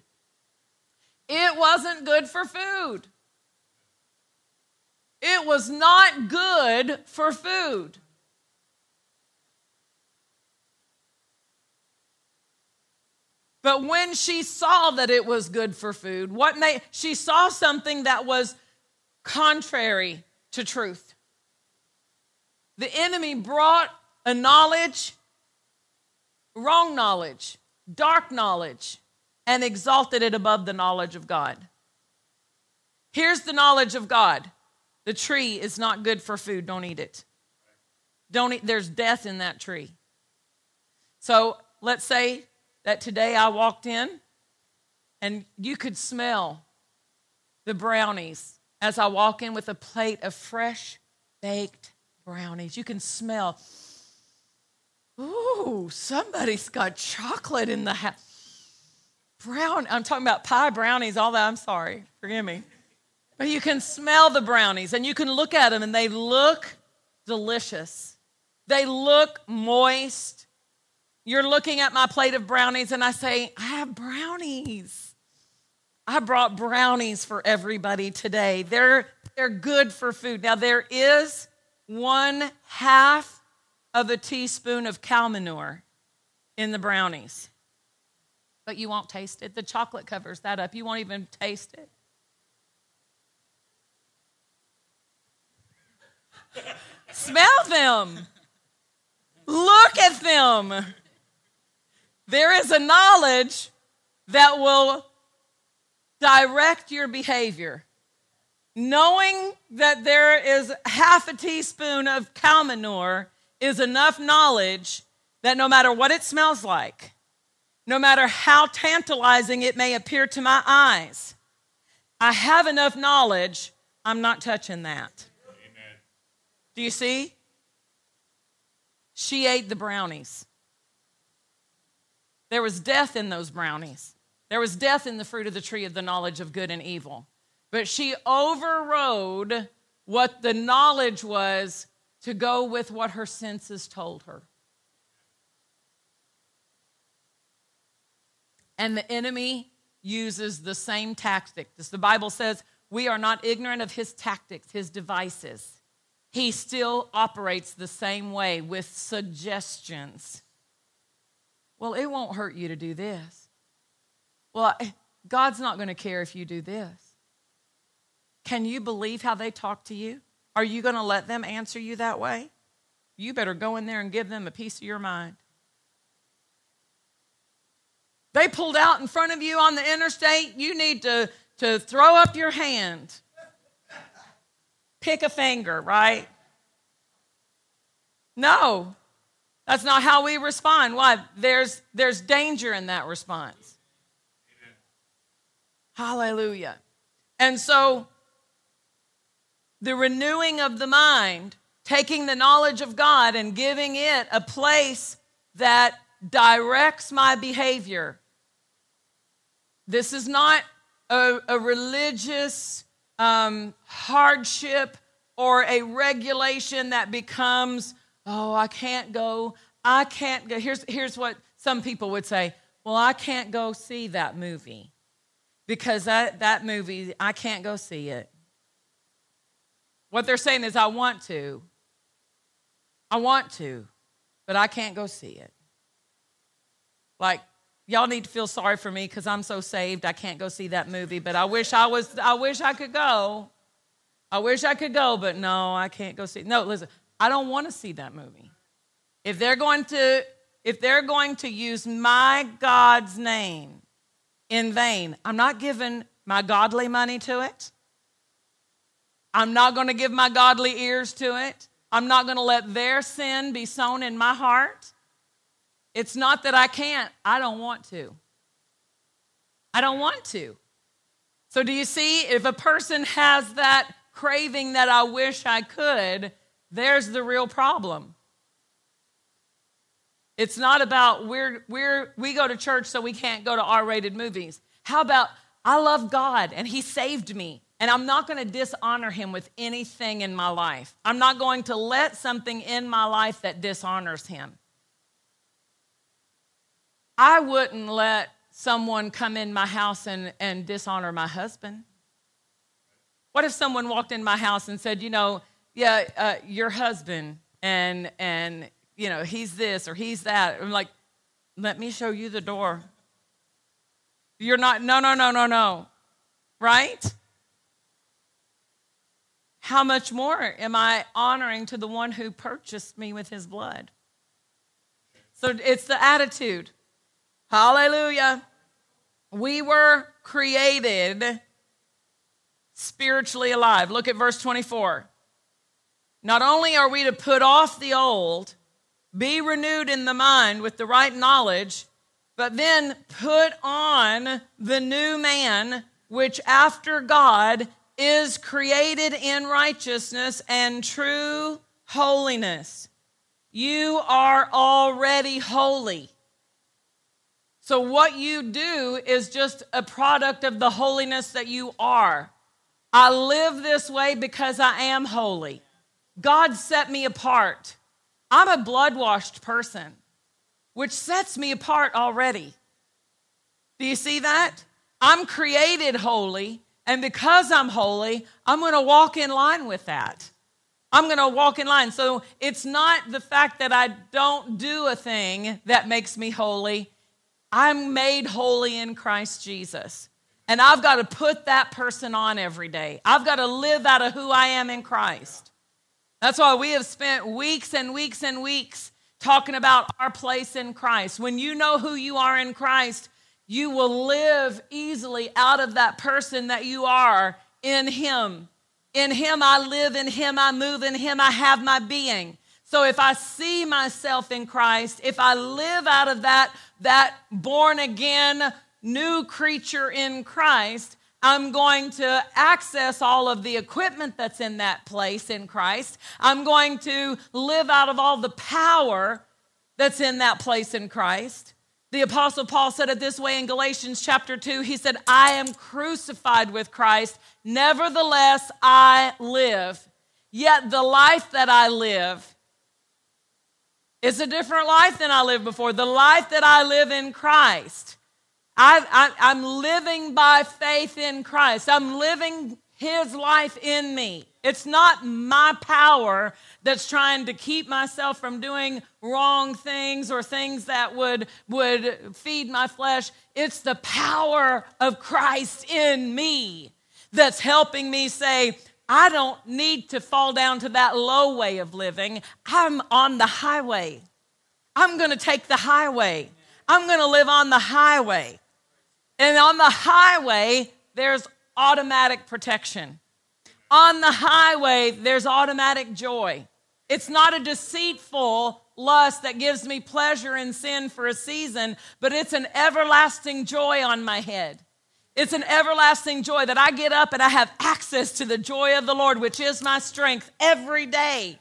S1: It wasn't good for food. It was not good for food. But when she saw that it was good for food, what made she saw something that was contrary to truth. The enemy brought a knowledge, wrong knowledge, dark knowledge, and exalted it above the knowledge of God. Here's the knowledge of God. The tree is not good for food. Don't eat it. Don't eat, there's death in that tree. So let's say that today I walked in and you could smell the brownies as I walk in with a plate of fresh baked brownies. You can smell, ooh, somebody's got chocolate in the house. Brown, I'm talking about pie brownies, all that. I'm sorry, forgive me. But you can smell the brownies and you can look at them and they look delicious. They look moist. You're looking at my plate of brownies and I say, I have brownies. I brought brownies for everybody today. They're, they're good for food. Now, there is one half of a teaspoon of cow manure in the brownies, but you won't taste it. The chocolate covers that up. You won't even taste it. Smell them. Look at them. There is a knowledge that will direct your behavior. Knowing that there is half a teaspoon of cow manure is enough knowledge that no matter what it smells like, no matter how tantalizing it may appear to my eyes, I have enough knowledge, I'm not touching that. Amen. Do you see? She ate the brownies. There was death in those brownies. There was death in the fruit of the tree of the knowledge of good and evil. But she overrode what the knowledge was to go with what her senses told her. And the enemy uses the same tactics. The Bible says we are not ignorant of his tactics, his devices. He still operates the same way with suggestions. Well, it won't hurt you to do this. Well, God's not going to care if you do this. Can you believe how they talk to you? Are you going to let them answer you that way? You better go in there and give them a piece of your mind. They pulled out in front of you on the interstate, you need to, to throw up your hand. Pick a finger, right? No, that's not how we respond. Why? There's, there's danger in that response. Hallelujah. And so, the renewing of the mind, taking the knowledge of God and giving it a place that directs my behavior. This is not a, a religious um, hardship or a regulation that becomes, oh, I can't go. I can't go. Here's, here's what some people would say well, I can't go see that movie because that, that movie, I can't go see it. What they're saying is, I want to, I want to, but I can't go see it. Like, y'all need to feel sorry for me because I'm so saved I can't go see that movie, but I wish I was, I wish I could go. I wish I could go, but no, I can't go see. No, listen, I don't want to see that movie. If they're going to, if they're going to use my God's name in vain, I'm not giving my godly money to it. I'm not going to give my godly ears to it. I'm not going to let their sin be sown in my heart. It's not that I can't, I don't want to. I don't want to. So, do you see? If a person has that craving that I wish I could, there's the real problem. It's not about we're, we're, we go to church so we can't go to R rated movies. How about I love God and He saved me? And I'm not going to dishonor him with anything in my life. I'm not going to let something in my life that dishonors him. I wouldn't let someone come in my house and, and dishonor my husband. What if someone walked in my house and said, you know, yeah, uh, your husband, and, and, you know, he's this or he's that. I'm like, let me show you the door. You're not, no, no, no, no, no. Right? How much more am I honoring to the one who purchased me with his blood? So it's the attitude. Hallelujah. We were created spiritually alive. Look at verse 24. Not only are we to put off the old, be renewed in the mind with the right knowledge, but then put on the new man, which after God is created in righteousness and true holiness. You are already holy. So, what you do is just a product of the holiness that you are. I live this way because I am holy. God set me apart. I'm a blood washed person, which sets me apart already. Do you see that? I'm created holy, and because I'm holy, I'm going to walk in line with that. I'm going to walk in line. So it's not the fact that I don't do a thing that makes me holy. I'm made holy in Christ Jesus. And I've got to put that person on every day. I've got to live out of who I am in Christ. That's why we have spent weeks and weeks and weeks talking about our place in Christ. When you know who you are in Christ, you will live easily out of that person that you are in Him. In Him I live, in Him I move, in Him I have my being. So if I see myself in Christ, if I live out of that, that born again new creature in Christ, I'm going to access all of the equipment that's in that place in Christ. I'm going to live out of all the power that's in that place in Christ. The Apostle Paul said it this way in Galatians chapter 2. He said, I am crucified with Christ. Nevertheless, I live. Yet the life that I live is a different life than I lived before. The life that I live in Christ. I, am living by faith in Christ. I'm living his life in me. It's not my power that's trying to keep myself from doing wrong things or things that would, would feed my flesh. It's the power of Christ in me that's helping me say, I don't need to fall down to that low way of living. I'm on the highway. I'm going to take the highway. I'm going to live on the highway. And on the highway, there's automatic protection. On the highway, there's automatic joy. It's not a deceitful lust that gives me pleasure in sin for a season, but it's an everlasting joy on my head. It's an everlasting joy that I get up and I have access to the joy of the Lord, which is my strength every day.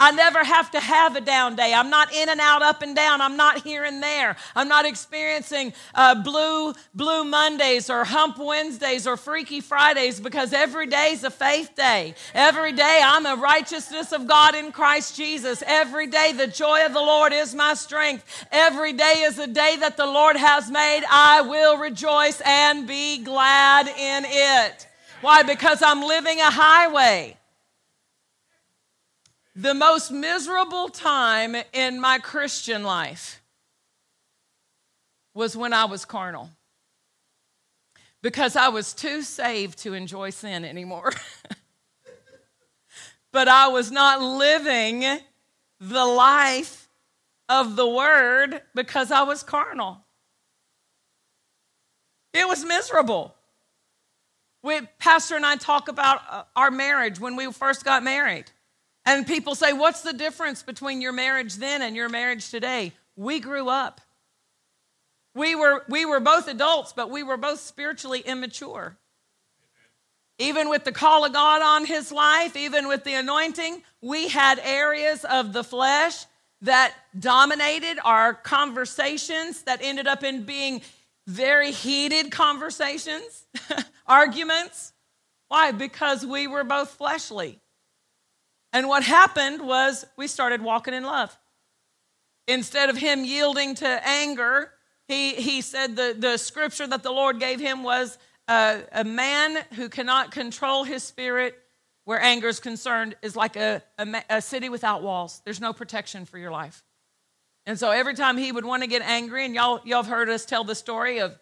S1: I never have to have a down day. I'm not in and out, up and down. I'm not here and there. I'm not experiencing uh, blue blue Mondays or hump Wednesdays or freaky Fridays because every day is a faith day. Every day I'm a righteousness of God in Christ Jesus. Every day the joy of the Lord is my strength. Every day is a day that the Lord has made. I will rejoice and be glad in it. Why? Because I'm living a highway. The most miserable time in my Christian life was when I was carnal because I was too saved to enjoy sin anymore. but I was not living the life of the word because I was carnal. It was miserable. We, Pastor and I talk about uh, our marriage when we first got married. And people say, What's the difference between your marriage then and your marriage today? We grew up. We were, we were both adults, but we were both spiritually immature. Even with the call of God on his life, even with the anointing, we had areas of the flesh that dominated our conversations that ended up in being very heated conversations, arguments. Why? Because we were both fleshly. And what happened was we started walking in love. Instead of him yielding to anger, he, he said the, the scripture that the Lord gave him was uh, a man who cannot control his spirit where anger is concerned is like a, a, a city without walls. There's no protection for your life. And so every time he would want to get angry, and y'all, y'all have heard us tell the story of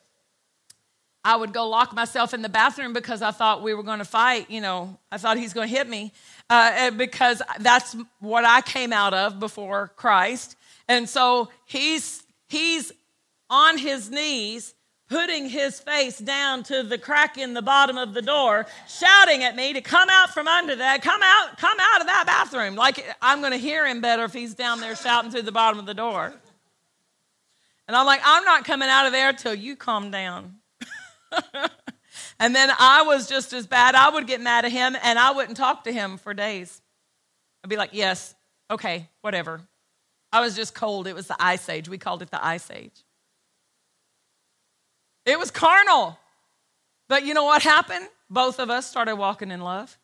S1: I would go lock myself in the bathroom because I thought we were going to fight. You know, I thought he's going to hit me uh, because that's what I came out of before Christ. And so he's he's on his knees putting his face down to the crack in the bottom of the door, shouting at me to come out from under that, come out, come out of that bathroom. Like I'm going to hear him better if he's down there shouting through the bottom of the door. And I'm like, I'm not coming out of there till you calm down. and then I was just as bad. I would get mad at him and I wouldn't talk to him for days. I'd be like, yes, okay, whatever. I was just cold. It was the ice age. We called it the ice age. It was carnal. But you know what happened? Both of us started walking in love.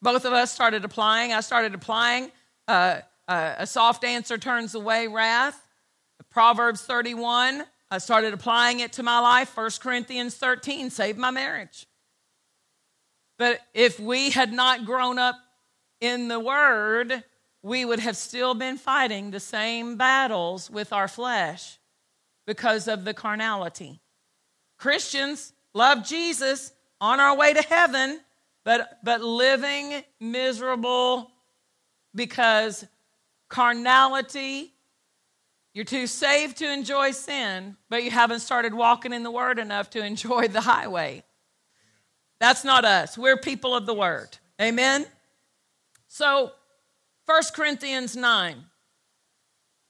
S1: Both of us started applying. I started applying. Uh, uh, a soft answer turns away wrath. Proverbs 31. I started applying it to my life. 1 Corinthians 13 saved my marriage. But if we had not grown up in the Word, we would have still been fighting the same battles with our flesh because of the carnality. Christians love Jesus on our way to heaven, but, but living miserable because carnality, you're too saved to enjoy sin, but you haven't started walking in the Word enough to enjoy the highway. That's not us. We're people of the Word. Amen? So, 1 Corinthians 9.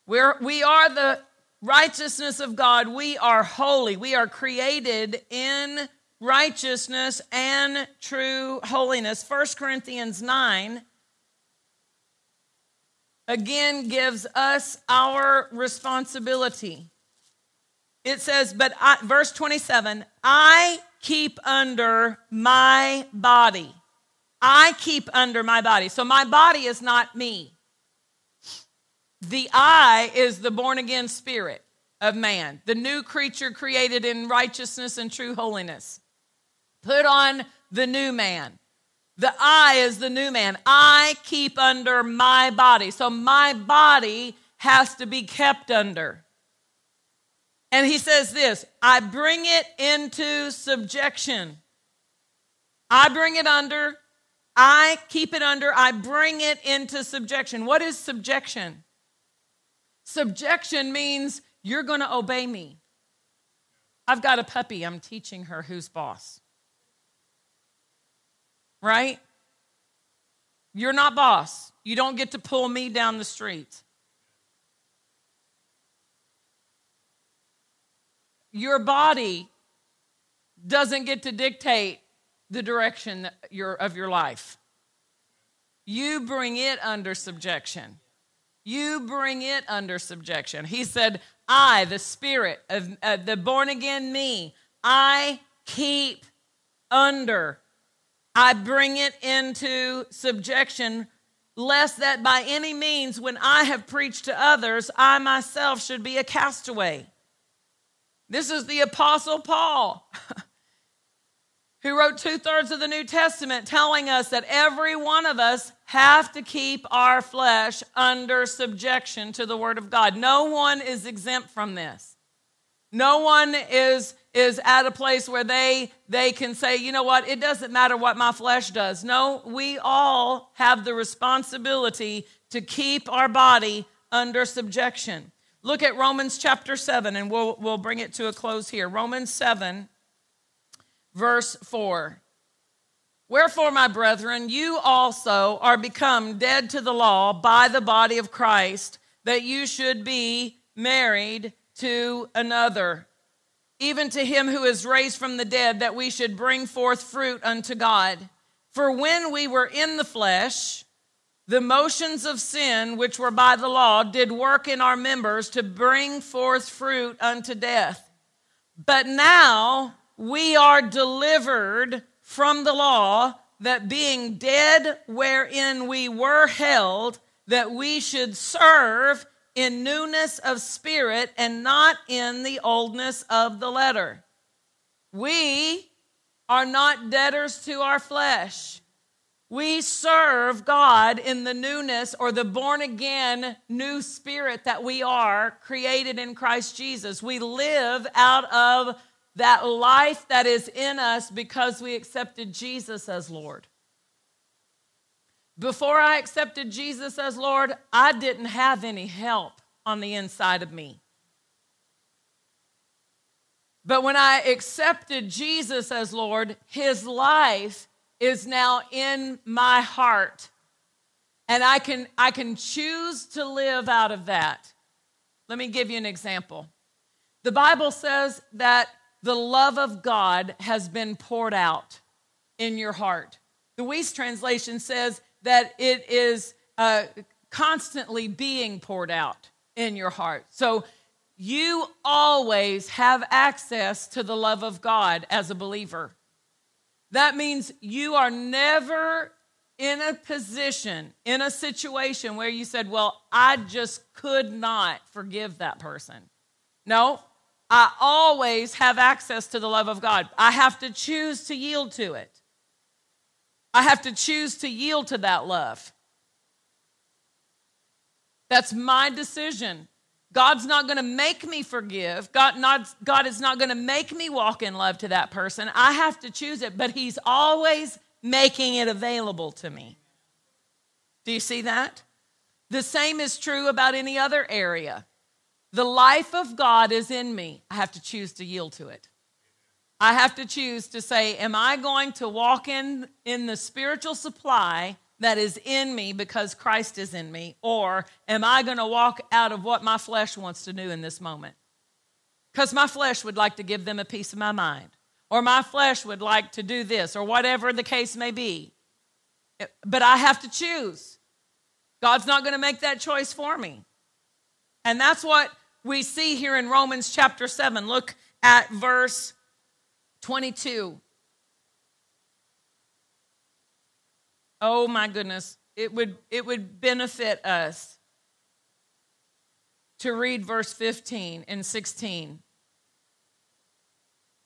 S1: We're, we are the righteousness of God, we are holy. We are created in righteousness and true holiness. 1 Corinthians 9 again gives us our responsibility. It says, but I, verse 27 I keep under my body. I keep under my body. So my body is not me. The I is the born again spirit of man, the new creature created in righteousness and true holiness. Put on the new man. The I is the new man. I keep under my body. So my body has to be kept under. And he says this I bring it into subjection. I bring it under. I keep it under. I bring it into subjection. What is subjection? Subjection means you're going to obey me. I've got a puppy, I'm teaching her who's boss. Right? You're not boss. You don't get to pull me down the street. Your body doesn't get to dictate the direction of your life. You bring it under subjection you bring it under subjection. He said, I, the spirit of uh, the born again me, I keep under. I bring it into subjection, lest that by any means, when I have preached to others, I myself should be a castaway. This is the Apostle Paul. who wrote two thirds of the New Testament, telling us that every one of us have to keep our flesh under subjection to the Word of God. No one is exempt from this. No one is is at a place where they they can say, you know what, it doesn't matter what my flesh does. No, we all have the responsibility to keep our body under subjection. Look at Romans chapter 7 and we'll we'll bring it to a close here. Romans 7 verse 4. Wherefore, my brethren, you also are become dead to the law by the body of Christ, that you should be married to another, even to him who is raised from the dead, that we should bring forth fruit unto God. For when we were in the flesh, the motions of sin, which were by the law, did work in our members to bring forth fruit unto death. But now, we are delivered from the law, that being dead wherein we were held, that we should serve in newness of spirit and not in the oldness of the letter. We are not debtors to our flesh. We serve God in the newness or the born again new spirit that we are created in Christ Jesus. We live out of that life that is in us because we accepted Jesus as Lord. Before I accepted Jesus as Lord, I didn't have any help on the inside of me. But when I accepted Jesus as Lord, his life is now in my heart. And I can, I can choose to live out of that. Let me give you an example. The Bible says that the love of God has been poured out in your heart. The Wuest translation says that it is uh, constantly being poured out in your heart. So you always have access to the love of God as a believer. That means you are never in a position, in a situation where you said, Well, I just could not forgive that person. No, I always have access to the love of God. I have to choose to yield to it. I have to choose to yield to that love. That's my decision. God's not going to make me forgive. God, not, God is not going to make me walk in love to that person. I have to choose it, but He's always making it available to me. Do you see that? The same is true about any other area. The life of God is in me. I have to choose to yield to it. I have to choose to say, Am I going to walk in, in the spiritual supply that is in me because Christ is in me? Or am I going to walk out of what my flesh wants to do in this moment? Because my flesh would like to give them a piece of my mind, or my flesh would like to do this, or whatever the case may be. Eh, but I have to choose. God's not going to make that choice for me. And that's what we see here in Romans chapter 7. Look at verse 22. Oh my goodness. It would, it would benefit us to read verse 15 and 16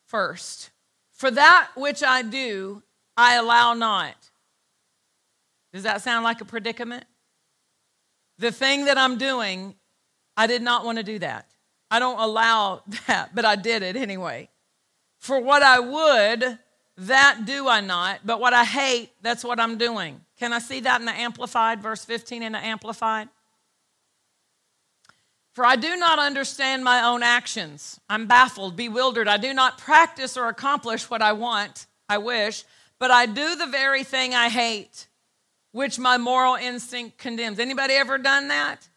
S1: first. For that which I do, I allow not. Does that sound like a predicament? The thing that I'm doing I did not want to do that. I don't allow that, but I did it anyway. For what I would, that do I not, but what I hate, that's what I'm doing. Can I see that in the Amplified, verse 15 in the Amplified? For I do not understand my own actions. I'm baffled, bewildered. I do not practice or accomplish what I want, I wish, but I do the very thing I hate, which my moral instinct condemns. Anybody ever done that?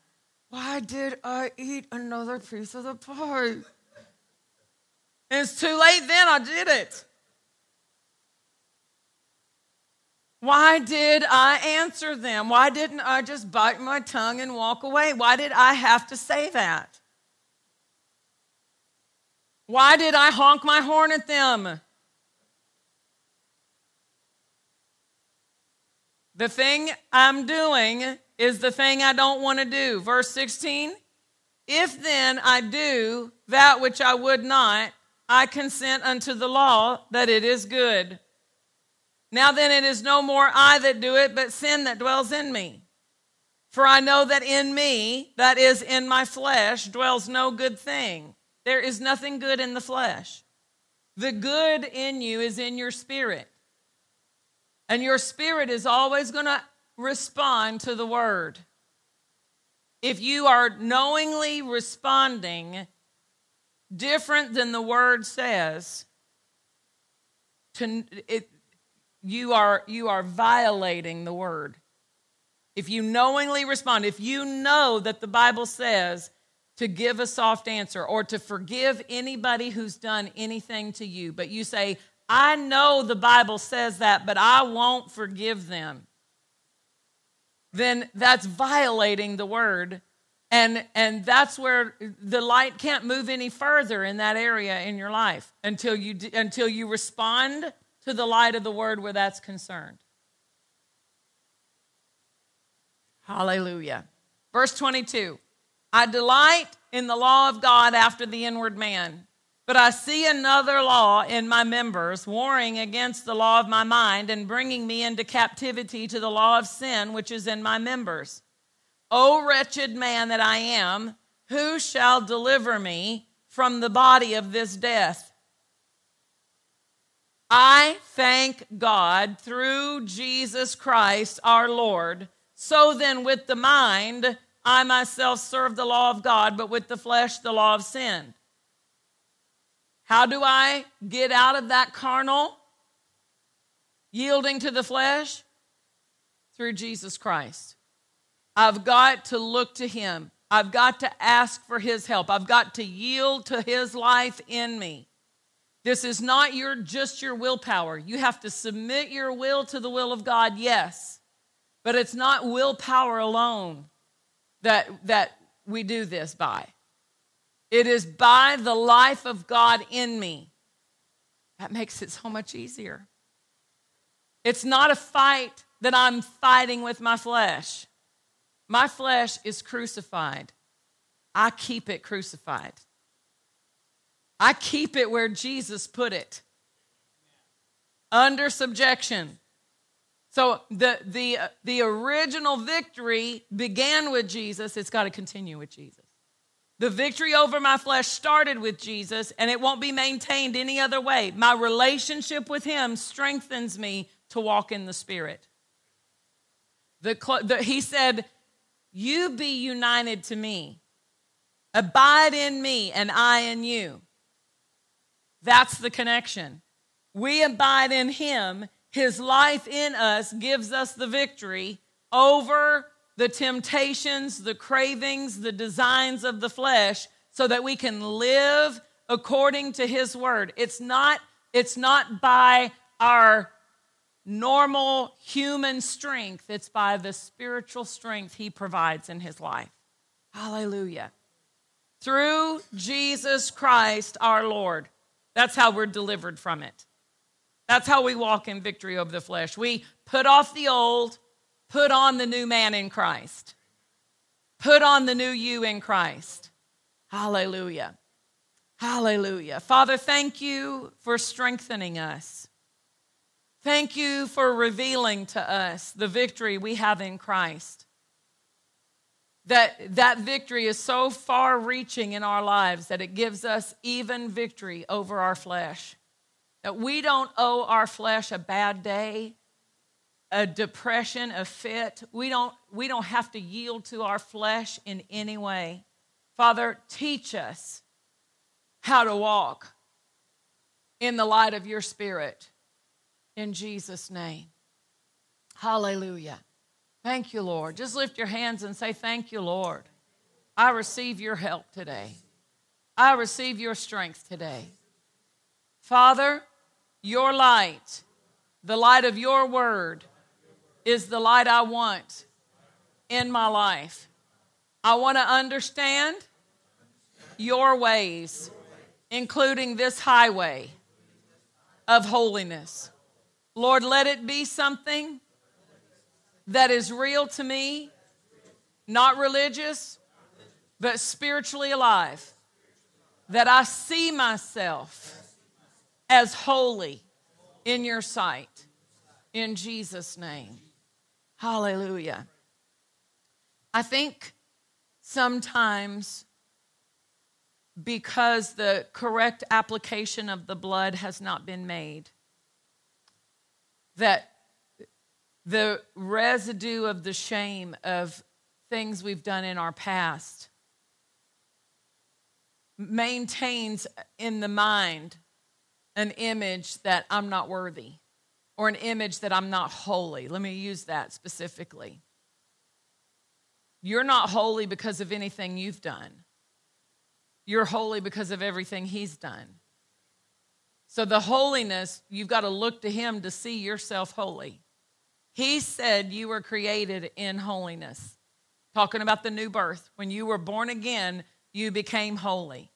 S1: Why did I eat another piece of the pie? It's too late then, I did it. Why did I answer them? Why didn't I just bite my tongue and walk away? Why did I have to say that? Why did I honk my horn at them? The thing I'm doing is the thing I don't want to do. Verse 16 If then I do that which I would not, I consent unto the law that it is good. Now then, it is no more I that do it, but sin that dwells in me. For I know that in me, that is in my flesh, dwells no good thing. There is nothing good in the flesh. The good in you is in your spirit. And your spirit is always going to respond to the word. If you are knowingly responding different than the word says, to it, you are you are violating the word. If you knowingly respond, if you know that the Bible says to give a soft answer or to forgive anybody who's done anything to you, but you say, I know the Bible says that, but I won't forgive them, then that's violating the word. And, and that's where the light can't move any further in that area in your life until you, until you respond to the light of the word where that's concerned. Hallelujah. Verse 22 I delight in the law of God after the inward man, but I see another law in my members, warring against the law of my mind and bringing me into captivity to the law of sin which is in my members. O wretched man that I am, who shall deliver me from the body of this death? I thank God through Jesus Christ our Lord. So then, with the mind, I myself serve the law of God, but with the flesh, the law of sin. How do I get out of that carnal yielding to the flesh? Through Jesus Christ. I've got to look to Him. I've got to ask for His help. I've got to yield to His life in me. This is not your just your willpower. You have to submit your will to the will of God, yes. But it's not willpower alone that that we do this by. It is by the life of God in me. That makes it so much easier. It's not a fight that I'm fighting with my flesh. My flesh is crucified. I keep it crucified. I keep it where Jesus put it under subjection. So the, the, uh, the original victory began with Jesus. It's got to continue with Jesus. The victory over my flesh started with Jesus, and it won't be maintained any other way. My relationship with Him strengthens me to walk in the Spirit. The, the, he said, You be united to me, abide in me, and I in you. That's the connection. We abide in Him. His life in us gives us the victory over the temptations, the cravings, the designs of the flesh so that we can live according to his word. It's not it's not by our normal human strength, it's by the spiritual strength he provides in his life. Hallelujah. Through Jesus Christ our Lord. That's how we're delivered from it. That's how we walk in victory over the flesh. We put off the old, put on the new man in Christ. Put on the new you in Christ. Hallelujah. Hallelujah. Father, thank you for strengthening us. Thank you for revealing to us the victory we have in Christ. That that victory is so far reaching in our lives that it gives us even victory over our flesh. That we don't owe our flesh a bad day a depression a fit. We don't we don't have to yield to our flesh in any way. Father teach us how to walk in the light of your spirit in jesus name hallelujah Thank you, Lord. Just lift your hands and say, Thank you, Lord. I receive your help today. I receive your strength today. Father, your light, the light of your word, is the light I want in my life. I want to understand your ways, including this highway of holiness. Lord, let it be something that is real to me, not religious, but spiritually alive. That I see myself as holy in your sight. in Jesus' name. Hallelujah. I think sometimes because the correct application of the blood has not been made, that the residue of the shame of things we've done in our past maintains in the mind an image that I'm not worthy or an image that I'm not holy. Let me use that specifically. You're not holy because of anything you've done. You're holy because of everything He's done. So, the holiness, you've got to look to Him to see yourself holy. He said you were created in holiness. Talking about the new birth. When you were born again, you became holy.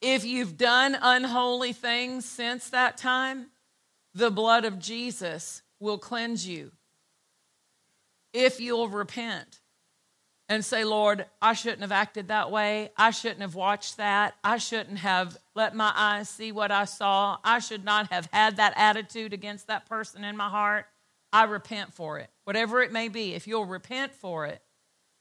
S1: If you've done unholy things since that time, the blood of Jesus will cleanse you. If you'll repent and say, Lord, I shouldn't have acted that way. I shouldn't have watched that. I shouldn't have let my eyes see what I saw. I should not have had that attitude against that person in my heart. I repent for it. Whatever it may be, if you'll repent for it,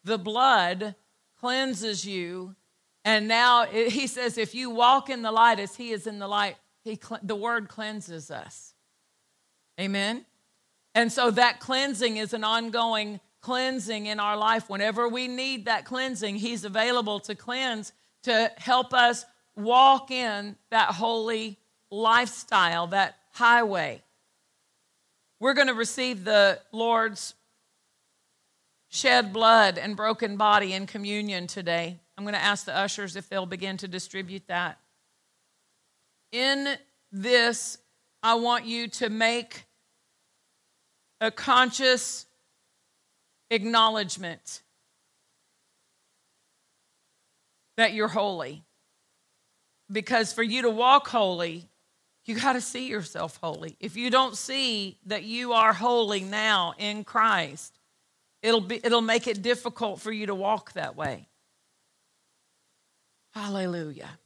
S1: the blood cleanses you and now he says, if you walk in the light as he is in the light, he, the word cleanses us. Amen? And so that cleansing is an ongoing cleansing in our life. Whenever we need that cleansing, he's available to cleanse, to help us walk in that holy lifestyle, that highway. We're going to receive the Lord's shed blood and broken body in communion today. I'm going to ask the ushers if they'll begin to distribute that. In this, I want you to make a conscious acknowledgement that you're holy. Because for you to walk holy, you got to see yourself holy. If you don't see that you are holy now in Christ, it'll be it'll make it difficult for you to walk that way. Hallelujah.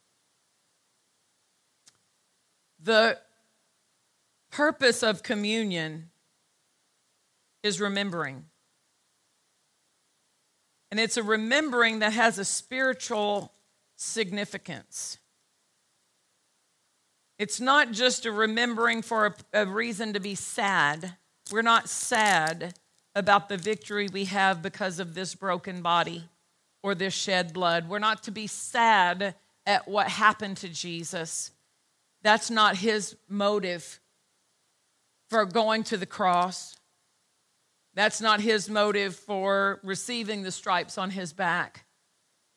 S1: The purpose of communion is remembering. And it's a remembering that has a spiritual significance. It's not just a remembering for a, a, reason to be sad. We're not sad about the victory we have because of this broken body or this shed blood. We're not to be sad at what happened to Jesus. That's not his motive for going to the cross. That's not his motive for receiving the stripes on his back.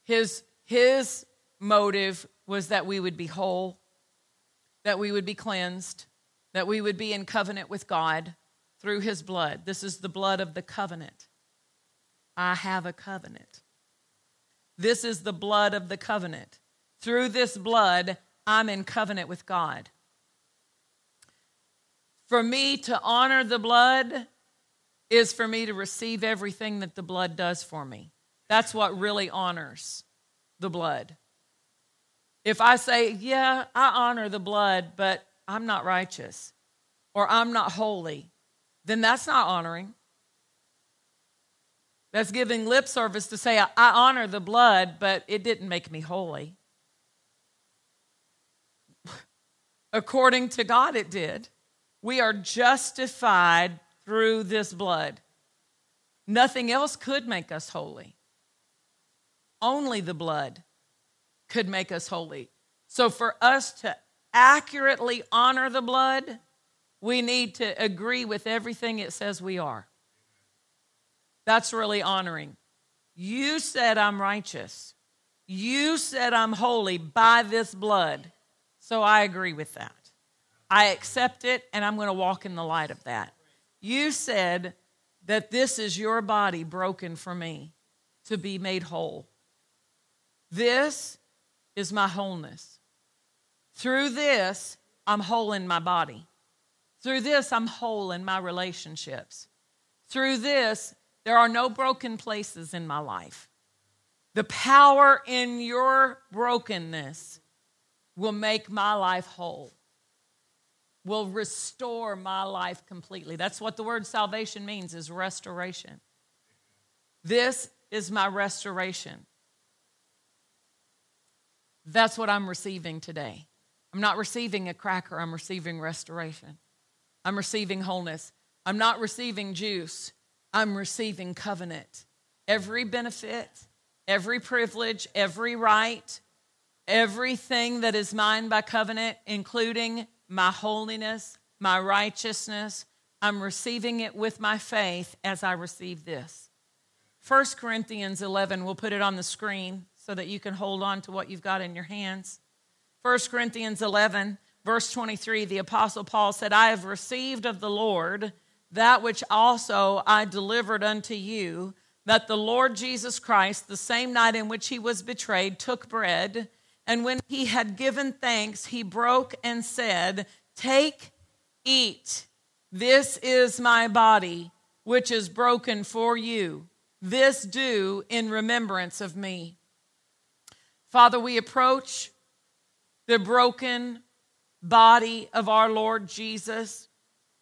S1: His, his motive was that we would be whole, that we would be cleansed, that we would be in covenant with God through his blood. This is the blood of the covenant. I have a covenant. This is the blood of the covenant. Through this blood, I'm in covenant with God. For me to honor the blood is for me to receive everything that the blood does for me. That's what really honors the blood. If I say, Yeah, I honor the blood, but I'm not righteous or I'm not holy, then that's not honoring. That's giving lip service to say, I, honor the blood, but it didn't make me holy. According to God, it did. We are justified through this blood. Nothing else could make us holy. Only the blood could make us holy. So, for us to accurately honor the blood, we need to agree with everything it says we are. That's really honoring. You said I'm righteous. You said I'm holy by this blood. So I agree with that. I accept it and I'm going to walk in the light of that. You said that this is your body broken for me to be made whole. This is my wholeness. Through this, I'm whole in my body. Through this, I'm whole in my relationships. Through this, there are no broken places in my life. The power in your brokenness will make my life whole. Will restore my life completely. That's what the word salvation means is restoration. This is my restoration. That's what I'm receiving today. I'm not receiving a cracker, I'm receiving restoration. I'm receiving wholeness. I'm not receiving juice, I'm receiving covenant. Every benefit, every privilege, every right, everything that is mine by covenant, including my holiness, my righteousness, I'm receiving it with my faith as I receive this. 1 Corinthians 11, we'll put it on the screen so that you can hold on to what you've got in your hands. 1 Corinthians 11, verse 23, the Apostle Paul said, I have received of the Lord that which also I delivered unto you, that the Lord Jesus Christ, the same night in which he was betrayed, took bread, and when he had given thanks, he broke and said, Take, eat. This is my body, which is broken for you. This do in remembrance of me. Father, we approach the broken body of our Lord Jesus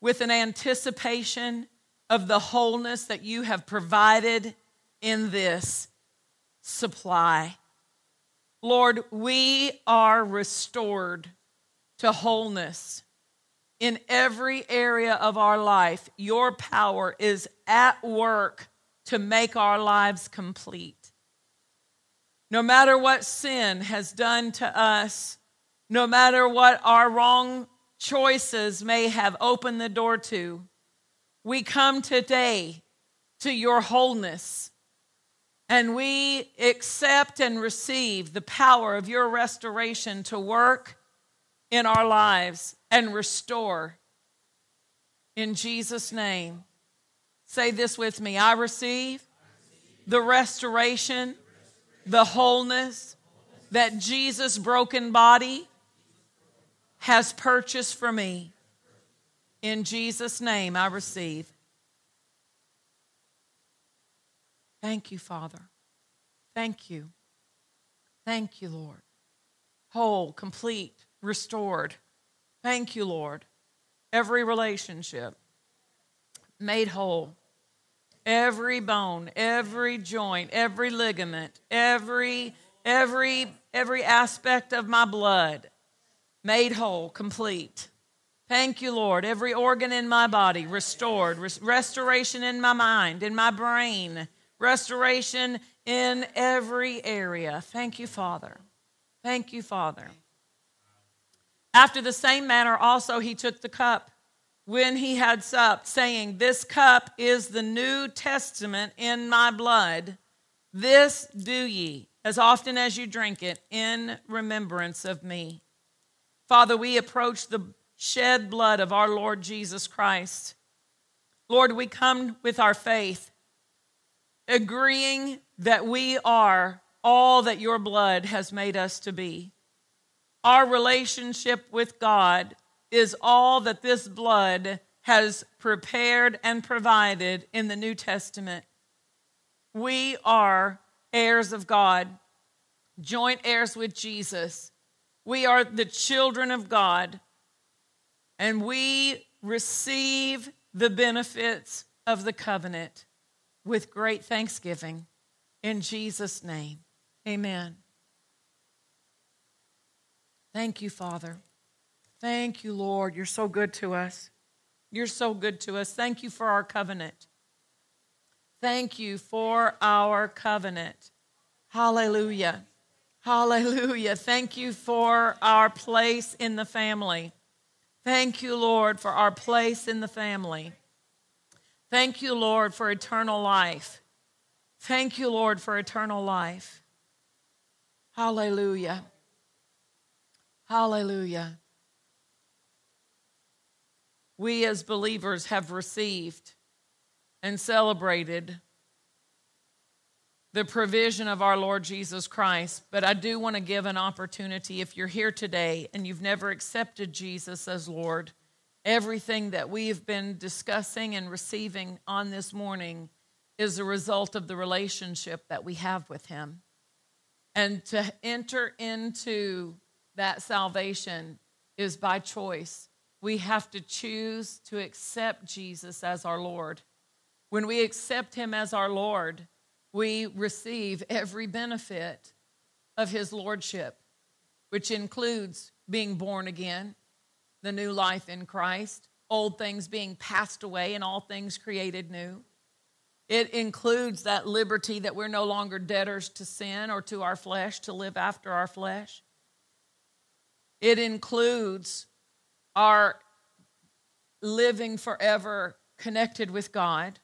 S1: with an anticipation of the wholeness that you have provided in this supply. Lord, we are restored to wholeness in every area of our life. Your power is at work to make our lives complete. No matter what sin has done to us, no matter what our wrong choices may have opened the door to, we come today to your wholeness and we accept and receive the power of your restoration to work in our lives and restore. In Jesus' name. Say this with me I receive the restoration the wholeness that Jesus' broken body has purchased for me. In Jesus' name, I receive. Thank you, Father. Thank you. Thank you, Lord. Whole, complete, restored. Thank you, Lord. Every relationship made whole every bone, every joint, every ligament, every every every aspect of my blood made whole, complete. Thank you, Lord. Every organ in my body restored, restoration in my mind, in my brain, restoration in every area. Thank you, Father. Thank you, Father. After the same manner, also, he took the cup when he had supped, saying, This cup is the New Testament in my blood. This do ye as often as you drink it in remembrance of me. Father, we approach the shed blood of our Lord Jesus Christ. Lord, we come with our faith, agreeing that we are all that your blood has made us to be. Our relationship with God is all that this blood has prepared and provided in the New Testament. We are heirs of God, joint heirs with Jesus. We are the children of God, and we receive the benefits of the covenant with great thanksgiving. In Jesus' name, amen. Thank you, Father. Thank you, Lord. You're so good to us. You're so good to us. Thank you for our covenant. Thank you for our covenant. Hallelujah. Hallelujah. Thank you for our place in the family. Thank you, Lord, for our place in the family. Thank you, Lord, for eternal life. Thank you, Lord, for eternal life. Hallelujah. Hallelujah we as believers have received and celebrated the provision of our Lord Jesus Christ. But I do want to give an opportunity if you're here today and you've never accepted Jesus as Lord, everything that we've been discussing and receiving on this morning is a result of the relationship that we have with Him. And to enter into that salvation is by choice we have to choose to accept Jesus as our Lord. When we accept Him as our Lord, we receive every benefit of His Lordship, which includes being born again, the new life in Christ, old things being passed away, and all things created new. It includes that liberty that we're no longer debtors to sin or to our flesh to live after our flesh. It includes our living forever connected with God.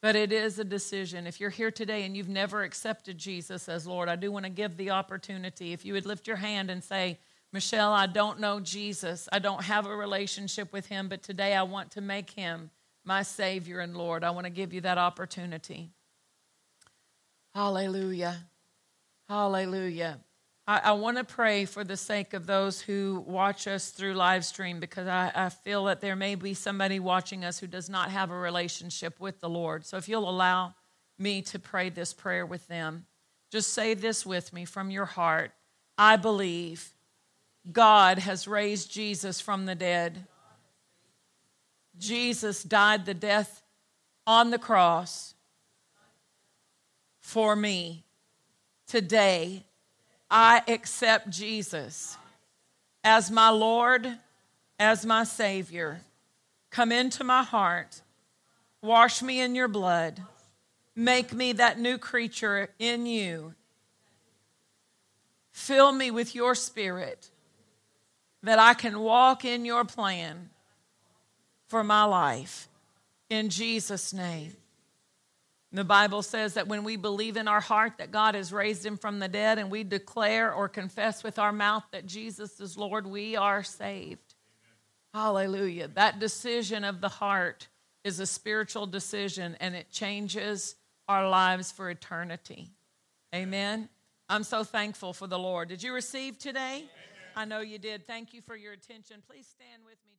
S1: But it is a decision. If you're here today and you've never accepted Jesus as Lord, I do want to give the opportunity. If you would lift your hand and say, Michelle, I don't know Jesus. I don't have a relationship with him, but today I want to make him my Savior and Lord. I want to give you that opportunity. Hallelujah. Hallelujah. I, I want to pray for the sake of those who watch us through live stream because I, I feel that there may be somebody watching us who does not have a relationship with the Lord. So if you'll allow me to pray this prayer with them, just say this with me from your heart I believe God has raised Jesus from the dead. Jesus died the death on the cross for me. Today, I accept Jesus as my Lord, as my Savior. Come into my heart, wash me in your blood, make me that new creature in you. Fill me with your spirit that I can walk in your plan for my life. In Jesus' name. The Bible says that when we believe in our heart that God has raised him from the dead and we declare or confess with our mouth that Jesus is Lord, we are saved. Hallelujah. That decision of the heart is a spiritual decision and it changes our lives for eternity. Amen. I'm so thankful for the Lord. Did you receive today? I know you did. Thank you for your attention. Please stand with me.